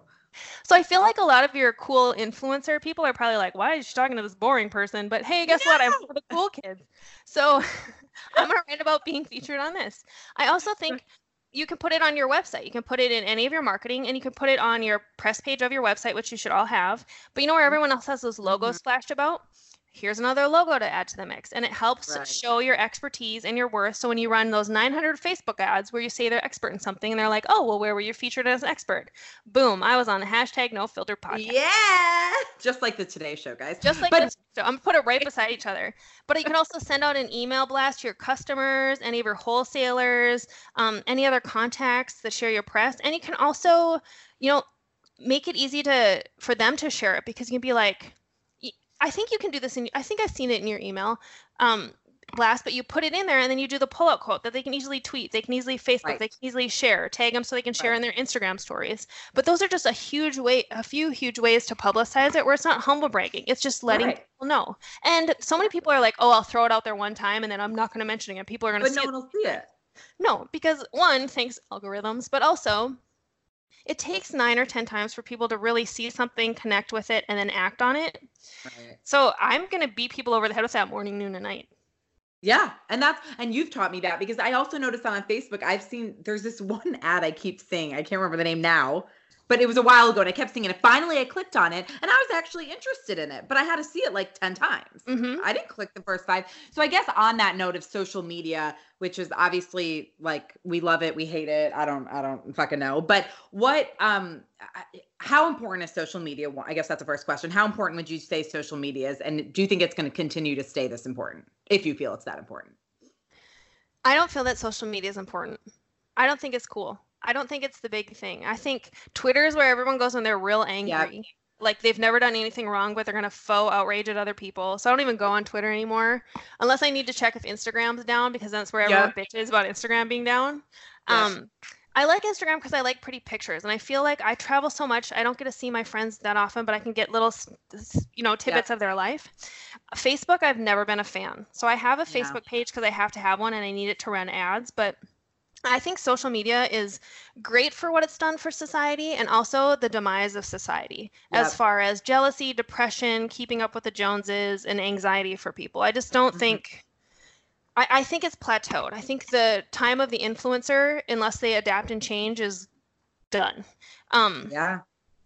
So I feel like a lot of your cool influencer people are probably like, why is she talking to this boring person? But hey, guess what? I'm one of the cool kids. So *laughs* I'm gonna write about being featured on this. I also think you can put it on your website. You can put it in any of your marketing and you can put it on your press page of your website, which you should all have. But you know where mm-hmm. everyone else has those logos mm-hmm. flashed about? Here's another logo to add to the mix. And it helps Right. show your expertise and your worth. So when you run those 900 Facebook ads where you say they're expert in something and they're like, oh, well, where were you featured as an expert? Boom, I was on the hashtag no filter podcast. Yeah. Just like the Today Show, guys. Just like but this. So I'm gonna put it right beside each other. But you can also send out an email blast to your customers, any of your wholesalers, um, any other contacts that share your press, and you can also, you know, make it easy to for them to share it because you can be like, I think you can do this in. I think I've seen it in your email. Um, blast, but you put it in there and then you do the pull-out quote that they can easily tweet, they can easily Facebook, Right. they can easily share, tag them so they can share Right. in their Instagram stories. But those are just a huge way, a few huge ways to publicize it where it's not humble bragging. It's just letting Right. people know. And so many people are like, oh, I'll throw it out there one time and then I'm not going to mention it. People are going to but see no it. one will see it. No, because one, thanks algorithms, but also it takes nine or 10 times for people to really see something, connect with it, and then act on it. Right. So I'm going to beat people over the head with that morning, noon, and night. Yeah, and that's and you've taught me that because I also noticed on Facebook I've seen there's this one *laughs* ad I keep seeing. I can't remember the name now, but it was a while ago and I kept seeing it. And finally I clicked on it and I was actually interested in it, but I had to see it like 10 times. Mhm. I didn't click the first five. So I guess on that note of social media, which is obviously like we love it, we hate it. I don't I don't fucking know. But what um how important is social media? I guess that's the first question. How important would you say social media is and do you think it's going to continue to stay this important if you feel it's that important? I don't feel that social media is important. I don't think it's cool. I don't think it's the big thing. I think Twitter is where everyone goes when they're real angry. Like they've never done anything wrong, but they're gonna faux outrage at other people. So I don't even go on Twitter anymore, unless I need to check if Instagram's down because that's where everyone bitches about Instagram being down. Yes. Um, I like Instagram because I like pretty pictures, and I feel like I travel so much, I don't get to see my friends that often, but I can get little, you know, tidbits of their life. Facebook, I've never been a fan, so I have a. Facebook page because I have to have one and I need it to run ads, but. I think social media is great for what it's done for society and also the demise of society as far as jealousy, depression, keeping up with the Joneses, and anxiety for people. I just don't Mhm. think. I, I think it's plateaued. I think the time of the influencer, unless they adapt and change, is done. Um, Yeah.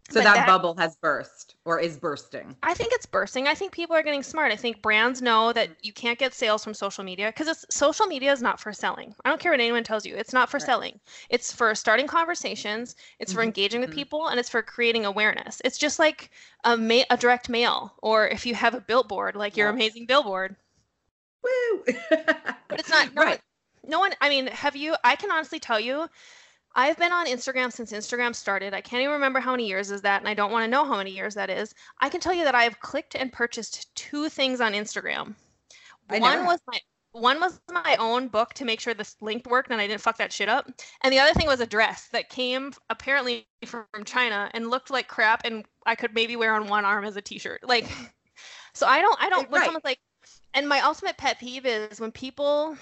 So that, that- bubble has burst or is bursting. I think it's bursting. I think people are getting smart. I think brands know that you can't get sales from social media because it's social media is not for selling. I don't care what anyone tells you. It's not for Right. selling. It's for starting conversations. It's for Mhm, engaging with mhm. people, and it's for creating awareness. It's just like a ma- a direct mail, or if you have a billboard, like your Yes. amazing billboard. Woo! *laughs* But it's not. No right. One, no one. I mean, have you? I can honestly tell you. I've been on Instagram since Instagram started. I can't even remember how many years is that, and I don't want to know how many years that is. I can tell you that I have clicked and purchased two things on Instagram. I one never was my one was my own book to make sure this link worked and I didn't fuck that shit up. And the other thing was a dress that came apparently from China and looked like crap and I could maybe wear on one arm as a t-shirt. Like *laughs* so I don't I don't when Right. someone's like and my ultimate pet peeve is when people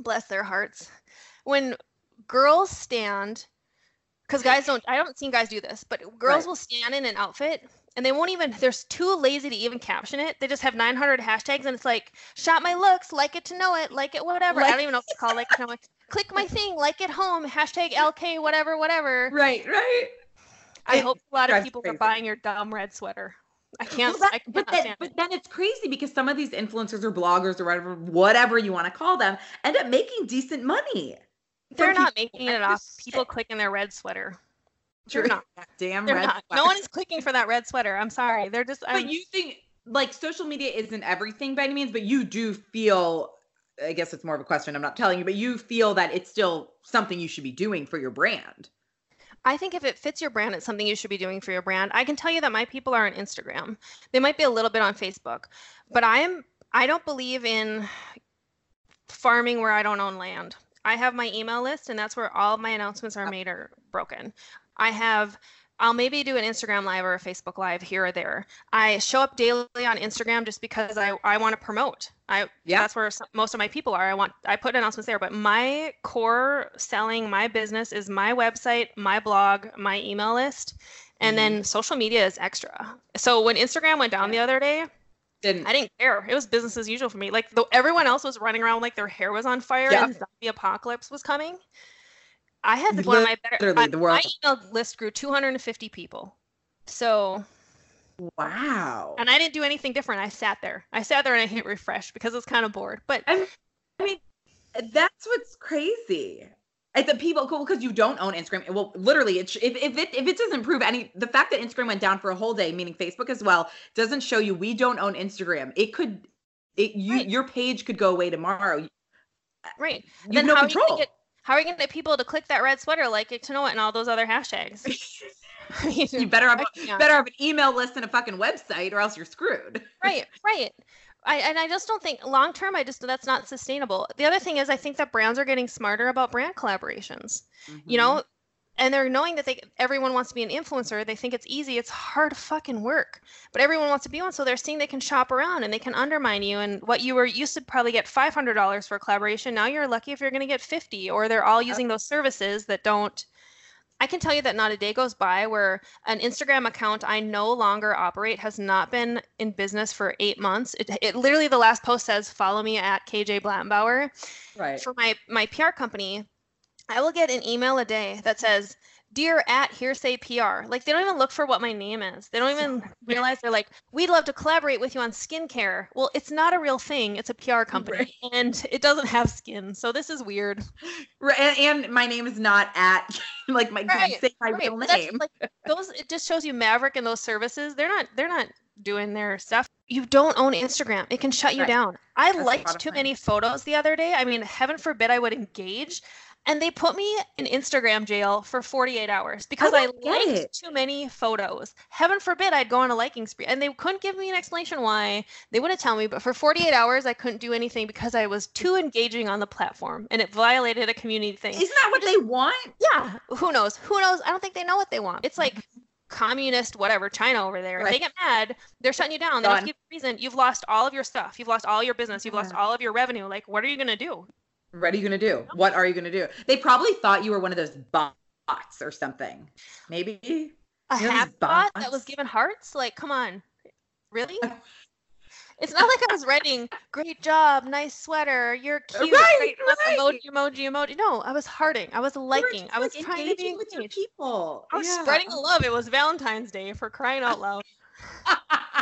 bless their hearts when girls stand because guys don't I don't see guys do this, but girls Right. will stand in an outfit and they won't even they're too lazy to even caption it. They just have 900 hashtags and it's like shot my looks, like it to know it, like it whatever. I don't even know if it's called like it to know it. *laughs* Click my thing, like it home, hashtag LK whatever whatever. Right, right. I It hope a lot of people crazy. are buying your dumb red sweater. I can't. Well, that- I but, then, but then it's crazy because some of these influencers or bloggers or whatever, whatever you want to call them, end up making decent money. They're not making it off people saying. clicking their red sweater. They're not. Damn They're red not. No one is clicking for that red sweater. I'm sorry. They're just. I'm, But you think like social media isn't everything by any means, but you do feel I guess it's more of a question I'm not telling you, but you feel that it's still something you should be doing for your brand. I think if it fits your brand, it's something you should be doing for your brand. I can tell you that my people are on Instagram. They might be a little bit on Facebook, but I am I don't believe in farming where I don't own land. I have my email list and that's where all my announcements are made or broken. I have I'll maybe do an Instagram live or a Facebook live here or there. I show up daily on Instagram just because I, I want to promote. I Yeah. that's where some, most of my people are. I want I put announcements there, but my core selling my business is my website, my blog, my email list, and mm-hmm. then social media is extra. So when Instagram went down the other day, Didn't I didn't care. It was business as usual for me. Like though everyone else was running around like their hair was on fire Yeah. and zombie apocalypse was coming. I had one of my better Literally, my, the world- my email list grew 250 people. So wow. and I didn't do anything different. I sat there. I sat there and I hit refresh because I was kind of bored. But I mean, that's what's crazy. It's the people cool because you don't own Instagram. Well, literally, it if if it if it doesn't prove any, the fact that Instagram went down for a whole day, meaning Facebook as well, doesn't show you we don't own Instagram. It could, it you Right. your page could go away tomorrow. right. You have no how Are you control. gonna get, how are you going to get people to click that red sweater, like it to know it, and all those other hashtags? *laughs* *laughs* You better have a, better have an email list and a fucking website, or else you're screwed. right right I, and I just don't think long term. I just that's not sustainable. The other thing is, I think that brands are getting smarter about brand collaborations. You Mm-hmm. know, and they're knowing that they everyone wants to be an influencer. They think it's easy. It's hard fucking work, but everyone wants to be one. So they're seeing they can shop around and they can undermine you. And what you were used to probably get five hundred dollars for a collaboration, now you're lucky if you're going to get fifty. Or they're all using those services that don't. I can tell you that not a day goes by where an Instagram account I no longer operate has not been in business for eight months. It, it literally the last post says follow me at KJ Blattenbauer. Right. For my my PR company, I will get an email a day that says dear at hearsay PR. Like they don't even look for what my name is. They don't even *laughs* realize they're like, we'd love to collaborate with you on skincare. Well, it's not a real thing. It's a PR company and it doesn't have skin. So this is weird. Right, and, and my name is not at *laughs* like my Right, say my right, real that's, name. like those it just shows you Maverick and those services. They're not they're not doing their stuff. You don't own Instagram. It can shut you Right. down. I That's liked too many photos the other day. I mean, heaven forbid I would engage. And they put me in Instagram jail for 48 hours because I, don't liked it. too many photos. Heaven forbid I'd go on a liking spree. And they couldn't give me an explanation why. They wouldn't tell me, but for 48 hours I couldn't do anything because I was too engaging on the platform and it violated a community thing. Isn't that what they want? Yeah, who knows? Who knows? I don't think they know what they want. It's like mm-hmm. communist whatever China over there. If They get mad, they're shutting you down. They don't give a reason. You've lost all of your stuff. You've lost all your business. You've lost all of your revenue. Like, what are you gonna do? What are you gonna do? What are you gonna do? They probably thought you were one of those bots or something. Maybe. A You know bot that was given hearts? Like, come on, really? Uh, it's not like I was writing, "Great job, nice sweater, you're *laughs* cute." Right, right. Emoji, emoji, emoji. No, I was hearting. I was liking. I was like, trying to be engaging with your people. I was Yeah. spreading the love. It was Valentine's Day for crying out loud. *laughs*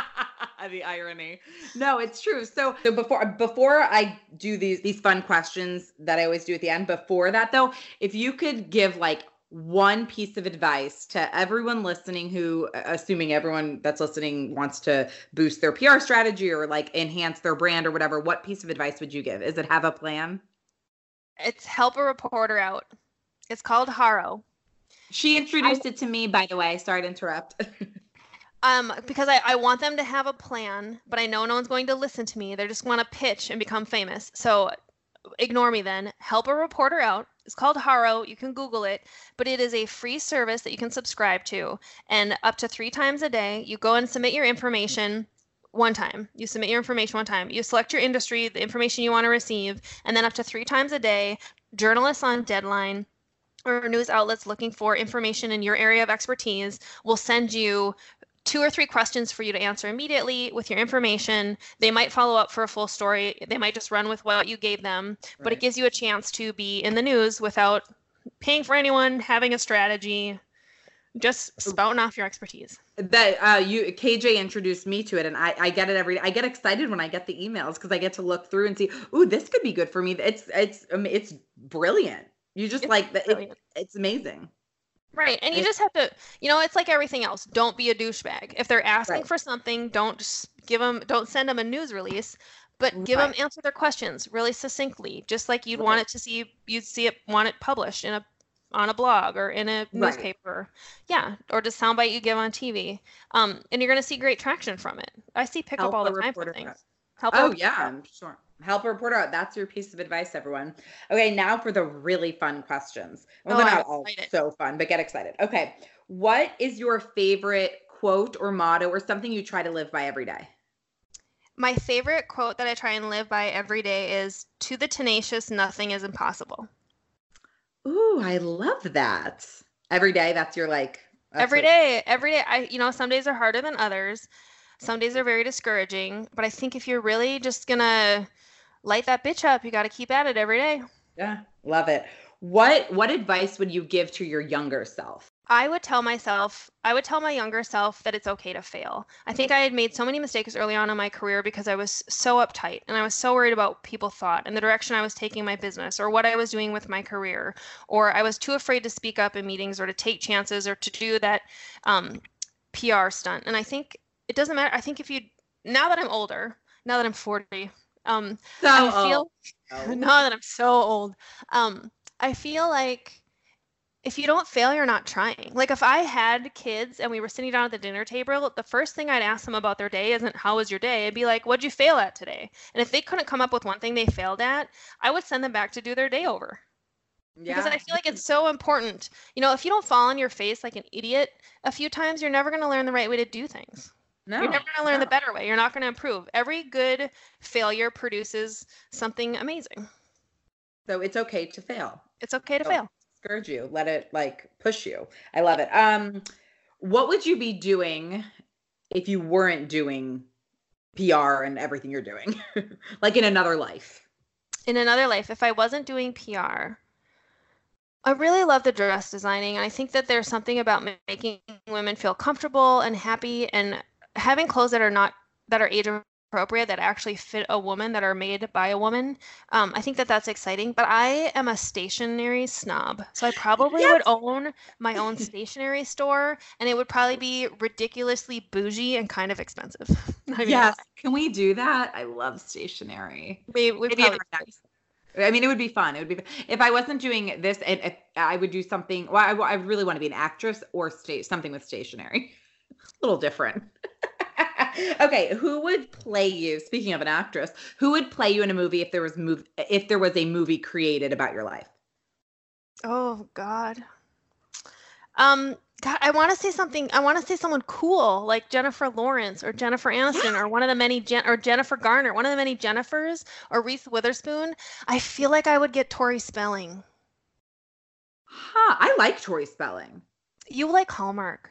*laughs* the irony. No, it's true. So, so before before I do these these fun questions that I always do at the end, before that though, if you could give like one piece of advice to everyone listening who uh, assuming everyone that's listening wants to boost their PR strategy or like enhance their brand or whatever, what piece of advice would you give? Is it have a plan? It's help a reporter out. It's called Haro. She introduced it to me, by the way. Sorry to interrupt. *laughs* Um, because I, I want them to have a plan, but I know no one's going to listen to me. They just want to pitch and become famous. So ignore me then. Help a reporter out. It's called Haro. You can Google it, but it is a free service that you can subscribe to. And up to three times a day, you go and submit your information one time. You submit your information one time. You select your industry, the information you want to receive, and then up to three times a day, journalists on deadline or news outlets looking for information in your area of expertise will send you two or three questions for you to answer immediately with your information. They might follow up for a full story. They might just run with what you gave them, right. but it gives you a chance to be in the news without paying for anyone, having a strategy, just spouting off your expertise. That uh, you KJ introduced me to it, and I, I get it every. I get excited when I get the emails because I get to look through and see, ooh, this could be good for me. It's it's it's brilliant. You just it's like the, it, it's amazing. Right. And you just have to, you know, it's like everything else. Don't be a douchebag. If they're asking right. for something, don't give them, don't send them a news release, but give right. them answer their questions really succinctly, just like you'd right. want it to see, you'd see it, want it published in a, on a blog or in a newspaper. Yeah. Or just soundbite you give on TV. Um, and you're going to see great traction from it. I see pick Help all the time for things. Help oh, yeah, I'm sure. Help a reporter out. That's your piece of advice, everyone. Okay, now for the really fun questions. Well, oh, they're not all so fun, but get excited. Okay, what is your favorite quote or motto or something you try to live by every day? My favorite quote that I try and live by every day is To the tenacious, nothing is impossible. Ooh, I love that. Every day, that's your like. That's every what... day, every day. I, you know, some days are harder than others. Some days are very discouraging, but I think if you're really just gonna light that bitch up. You got to keep at it every day. Yeah, love it. What what advice would you give to your younger self? I would tell myself, I would tell my younger self that it's okay to fail. I think I had made so many mistakes early on in my career because I was so uptight and I was so worried about what people thought and the direction I was taking my business or what I was doing with my career. Or I was too afraid to speak up in meetings or to take chances or to do that um, PR stunt. And I think it doesn't matter. I think if you, now that I'm older, now that I'm 40, um, so I feel old. *laughs* now that I'm so old, um, I feel like if you don't fail, you're not trying. Like if I had kids and we were sitting down at the dinner table, the first thing I'd ask them about their day isn't how was your day? It'd be like, what'd you fail at today? And if they couldn't come up with one thing they failed at, I would send them back to do their day over. Yeah. Because I feel like it's so important. You know, if you don't fall on your face like an idiot a few times, you're never going to learn the right way to do things. No, you're never going to learn no. the better way. You're not going to improve. Every good failure produces something amazing. So it's okay to fail. It's okay to fail. Scourge you. Let it like push you. I love it. Um, what would you be doing if you weren't doing PR and everything you're doing, *laughs* like in another life? In another life, if I wasn't doing PR, I really love the dress designing. I think that there's something about making women feel comfortable and happy and having clothes that are not that are age appropriate that actually fit a woman that are made by a woman um, i think that that's exciting but i am a stationery snob so i probably yes. would own my own stationery store and it would probably be ridiculously bougie and kind of expensive *laughs* yes can we do that i love stationery we, we probably I mean, it would be fun. It would be if I wasn't doing this. It, I would do something. Well, I, I really want to be an actress or state something with stationery. A little different. *laughs* okay, who would play you? Speaking of an actress, who would play you in a movie if there was move if there was a movie created about your life? Oh God. Um God, I want to say something. I want to say someone cool, like Jennifer Lawrence or Jennifer Aniston, or *gasps* one of the many Jen- or Jennifer Garner, one of the many Jennifers, or Reese Witherspoon. I feel like I would get Tori Spelling. Huh? I like Tori Spelling. You like Hallmark.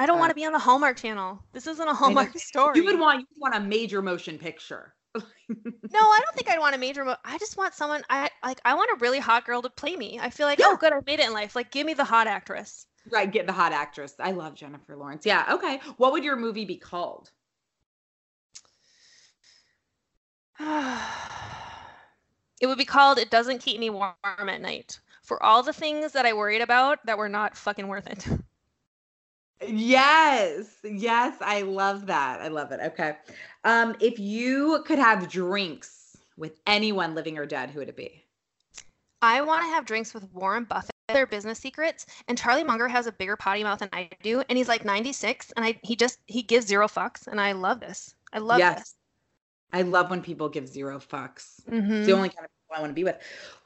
I don't uh, want to be on the Hallmark Channel. This isn't a Hallmark story. You would want you would want a major motion picture. *laughs* no, I don't think I'd want a major. Mo- I just want someone. I like. I want a really hot girl to play me. I feel like, yeah. oh, good, I made it in life. Like, give me the hot actress. Right, get the hot actress. I love Jennifer Lawrence. Yeah. Okay. What would your movie be called? *sighs* it would be called "It Doesn't Keep Me Warm at Night." For all the things that I worried about that were not fucking worth it. *laughs* Yes. Yes, I love that. I love it. Okay. Um if you could have drinks with anyone living or dead, who would it be? I want to have drinks with Warren Buffett, their business secrets, and Charlie Munger has a bigger potty mouth than I do, and he's like 96, and I he just he gives zero fucks, and I love this. I love yes. this. I love when people give zero fucks. Mm-hmm. It's the only kind of people I want to be with.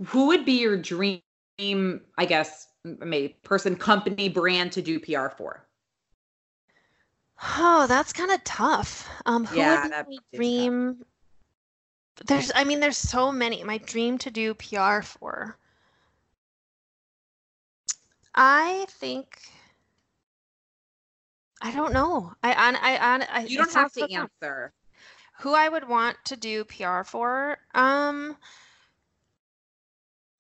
Who would be your dream, I guess, maybe person, company, brand to do PR for? Oh, that's kind of tough. Um, who yeah, would be my dream? Tough. There's, I mean, there's so many. My dream to do PR for. I think I don't know. I I I, I You don't have to answer. Who I would want to do PR for? Um.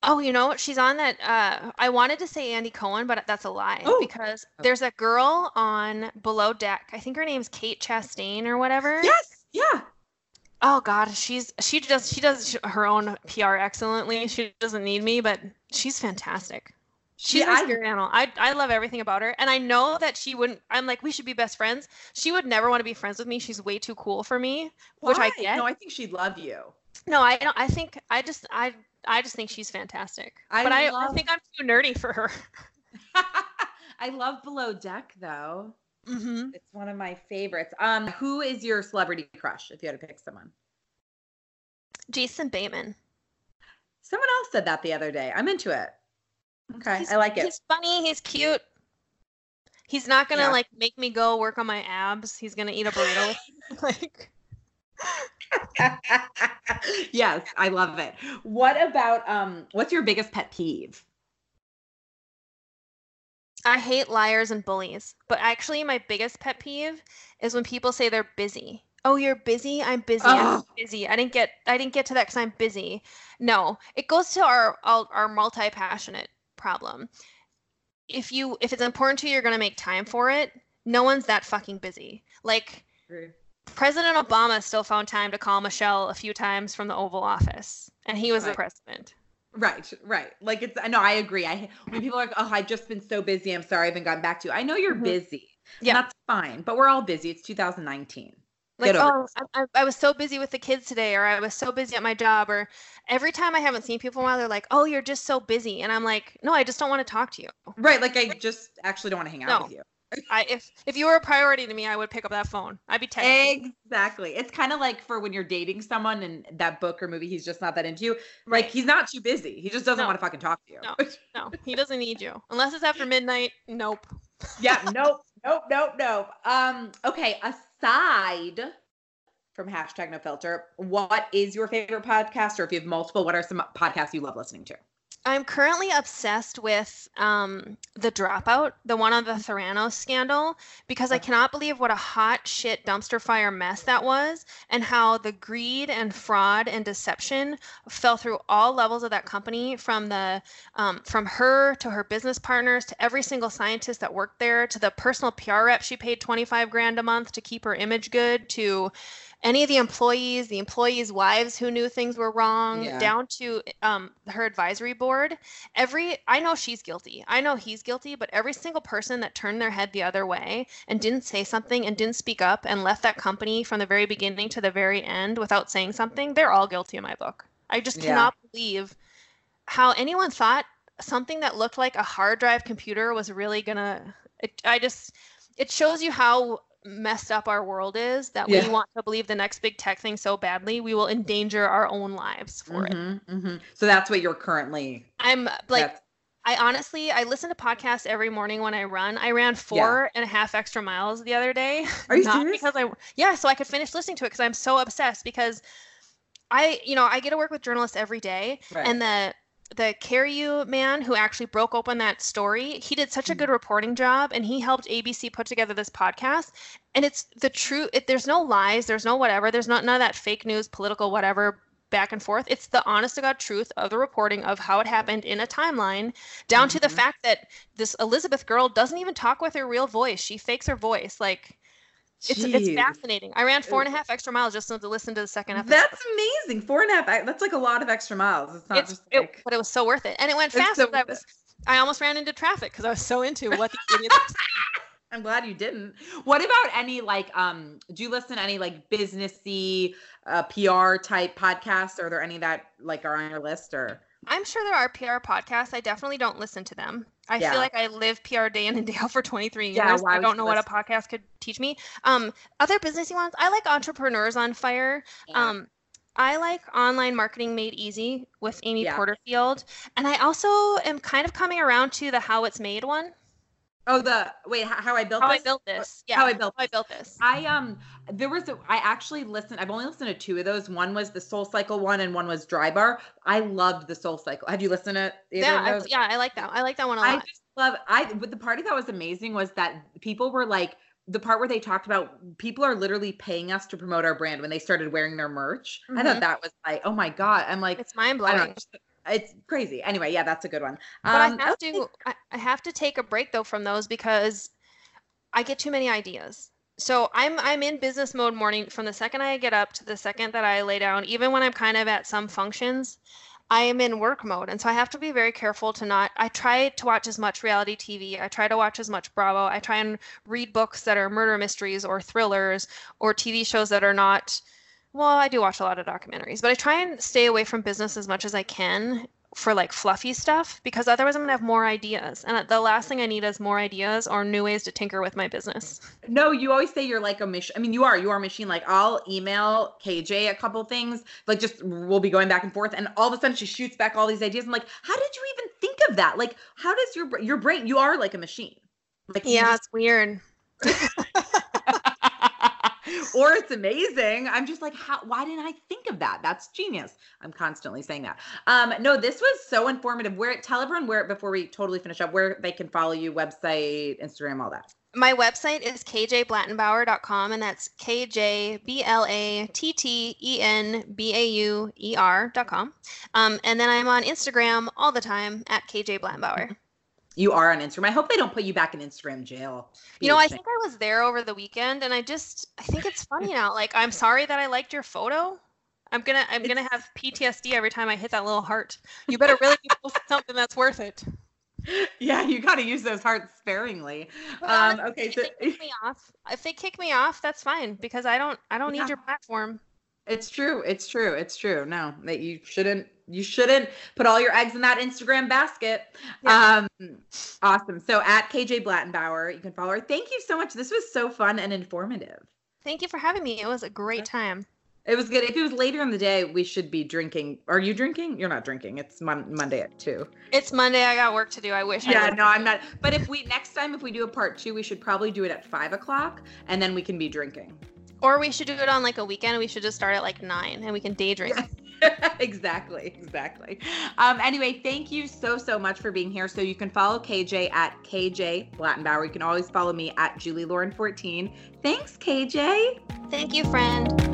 Oh, you know, what? she's on that. Uh, I wanted to say Andy Cohen, but that's a lie Oh. because there's a girl on Below Deck. I think her name's Kate Chastain or whatever. Yes. Yeah. Oh God, she's she does she does her own PR excellently. She doesn't need me, but she's fantastic. She's Yeah, my spirit animal. I I love everything about her, and I know that she wouldn't. I'm like, we should be best friends. She would never want to be friends with me. She's way too cool for me, which I Why? get. No, I think she'd love you. No, I don't. I think I just I I just think she's fantastic. I but I, I think I'm too nerdy for her. *laughs* I love Below Deck though. Mm-hmm. It's one of my favorites. Um, who is your celebrity crush if you had to pick someone? Jason Bateman. Someone else said that the other day. I'm into it. Okay, He's, I like it. He's funny. He's cute. He's not gonna Yeah. like make me go work on my abs. He's gonna eat a burrito. *laughs* *laughs* like *laughs* yes, I love it. What about um what's your biggest pet peeve? I hate liars and bullies. But actually, my biggest pet peeve is when people say they're busy. Oh, you're busy. I'm busy. I'm busy. I didn't get. I didn't get to that because I'm busy. No, it goes to our our, our multi passionate problem. If you if it's important to you, you're gonna make time for it. No one's that fucking busy. Like President Obama still found time to call Michelle a few times from the Oval Office, and he was the president. Right, right. Like it's no, I agree. I when people are like, "Oh, I've just been so busy. I'm sorry, I haven't gotten back to you." I know you're Mhm. busy. Yeah. that's fine. But we're all busy. It's 2019. Like, oh, I, I- I was so busy with the kids today, or I was so busy at my job, or every time I haven't seen people in a while, they're like, "Oh, you're just so busy," and I'm like, "No, I just don't want to talk to you. Right. Like I just actually don't want to hang out No. with you. I if if you were a priority to me, I would pick up that phone. I'd be texting. Exactly. It's kind of like for when you're dating someone and that book or movie, he's just not that into you. Like he's not too busy. He just doesn't No. want to fucking talk to you. No. *laughs* No, he doesn't need you unless it's after midnight. Nope. yeah. *laughs* Nope. Nope. Nope. Nope. Um. Okay. Aside from hashtag no filter, what is your favorite podcast? Or if you have multiple, what are some podcasts you love listening to? I'm currently obsessed with um, the dropout, the one on the Theranos scandal, because I cannot believe what a hot shit dumpster fire mess that was, and how the greed and fraud and deception fell through all levels of that company, from the um, from her to her business partners to every single scientist that worked there, to the personal PR rep she paid 25 grand a month to keep her image good, to any of the employees, the employees' wives who knew things were wrong, Yeah. down to um, her advisory board. Every I know she's guilty. I know he's guilty, but every single person that turned their head the other way and didn't say something and didn't speak up and left that company from the very beginning to the very end without saying something, they're all guilty in my book. I just Yeah. cannot believe how anyone thought something that looked like a hard drive computer was really gonna it, I just it shows you how messed up our world is that Yeah. we want to believe the next big tech thing so badly we will endanger our own lives for it Mhm, mhm. So that's what you're currently i'm like that's- i honestly i listen to podcasts every morning when i run i ran four and a half extra miles the other day *laughs* Are you not serious? because i yeah so i could finish listening to it because i'm so obsessed because i you know i get to work with journalists every day Right. and the the Carreyrou man who actually broke open that story, he did such a Mm-hmm. good reporting job and he helped ABC put together this podcast. And it's the truth. It, there's no lies. There's no whatever. There's not none of that fake news, political whatever back and forth. It's the honest to God truth of the reporting of how it happened in a timeline, down to the Mhm. fact that this Elizabeth girl doesn't even talk with her real voice. She fakes her voice. Like it's it's fascinating. I ran four and a half extra miles just to listen to the second episode. That's amazing. Four and a half. That's like a lot of extra miles. It's not It's- just it- like but it was so worth it, and it went fast. so I worth was, I almost ran into traffic because I was so into what the *laughs* idiots. I'm glad you didn't. What about any like um do you listen to any like businessy uh PR type podcasts? Are there any that like are on your list or I'm sure there are PR podcasts. I definitely don't listen to them. I Yeah. feel like I live PR day in and day out for 23 years. Yeah, I don't know what a podcast could teach me. Um, other businessy ones. I like Entrepreneurs on Fire. Um, I like Online Marketing Made Easy with Amy Yeah. Porterfield, and I also am kind of coming around to the How It's Made one. Oh the wait, how, how I built How this? I built this. Yeah. How I built How I built this. I um there was a, I actually listened I've only listened to two of those. One was the Soul Cycle one and one was Dry Bar. I loved the Soul Cycle. Have you listened to either yeah, of I, yeah, I like that. I like that one a I lot. I just love I but the part that was amazing was that people were like the part where they talked about people are literally paying us to promote our brand when they started wearing their merch. I Mhm. thought that was like, oh my god! I'm like, It's mind I blowing. It's crazy. Anyway, yeah, that's a good one. But Um, I have okay. to I have to take a break though from those because I get too many ideas. So I'm I'm in business mode morning from the second I get up to the second that I lay down, even when I'm kind of at some functions, I am in work mode. And so I have to be very careful to not I try to watch as much reality TV. I try to watch as much Bravo. I try and read books that are murder mysteries or thrillers or TV shows that are not well, I do watch a lot of documentaries, but I try and stay away from business as much as I can for like fluffy stuff because otherwise I'm gonna have more ideas. And the last thing I need is more ideas or new ways to tinker with my business. No, you always say you're like a machine. I mean, you are. You are a machine. Like I'll email KJ a couple things. Like just we'll be going back and forth, and all of a sudden she shoots back all these ideas. I'm like, how did you even think of that? Like, how does your your brain? You are like a machine. Like Yeah, just- it's weird. *laughs* or it's amazing. I'm just like, how? Why didn't I think of that? That's genius. I'm constantly saying that. Um, no, this was so informative. Where tell everyone where before we totally finish up where they can follow you, website, Instagram, all that. My website is kjblattenbauer.com and that's kjblattenbauer.com. Um, and then I'm on Instagram all the time at kjblattenbauer. You are on Instagram. I hope they don't put you back in Instagram jail. You know, I think I was there over the weekend, and I just I think it's funny now. Like, I'm sorry that I liked your photo. I'm gonna I'm gonna have PTSD every time I hit that little heart. You better really be posting *laughs* something that's worth it. yeah, you got to use those hearts sparingly. But Um, okay, if so they kick me off, if they kick me off, that's fine because I don't I don't Yeah. need your platform. it's true. It's true. It's true. No, that you shouldn't. You shouldn't put all your eggs in that Instagram basket. Yeah. Um, awesome. So at KJ Blattenbauer, you can follow her. Thank you so much. This was so fun and informative. Thank you for having me. It was a great time. It was good. If it was later in the day, we should be drinking. Are you drinking? You're not drinking. It's mon- Monday at two. It's Monday. I got work to do. I wish. I Yeah, would've- no, I'm not. But if we next time, if we do a part two, we should probably do it at five o'clock, and then we can be drinking. Or we should do it on like a weekend. We should just start at like nine, and we can day drink. *laughs* exactly, exactly. Um, anyway, thank you so so much for being here. So you can follow KJ at KJ Blattenbauer. You can always follow me at Julie Lauren 14. Thanks, KJ. Thank you, friend.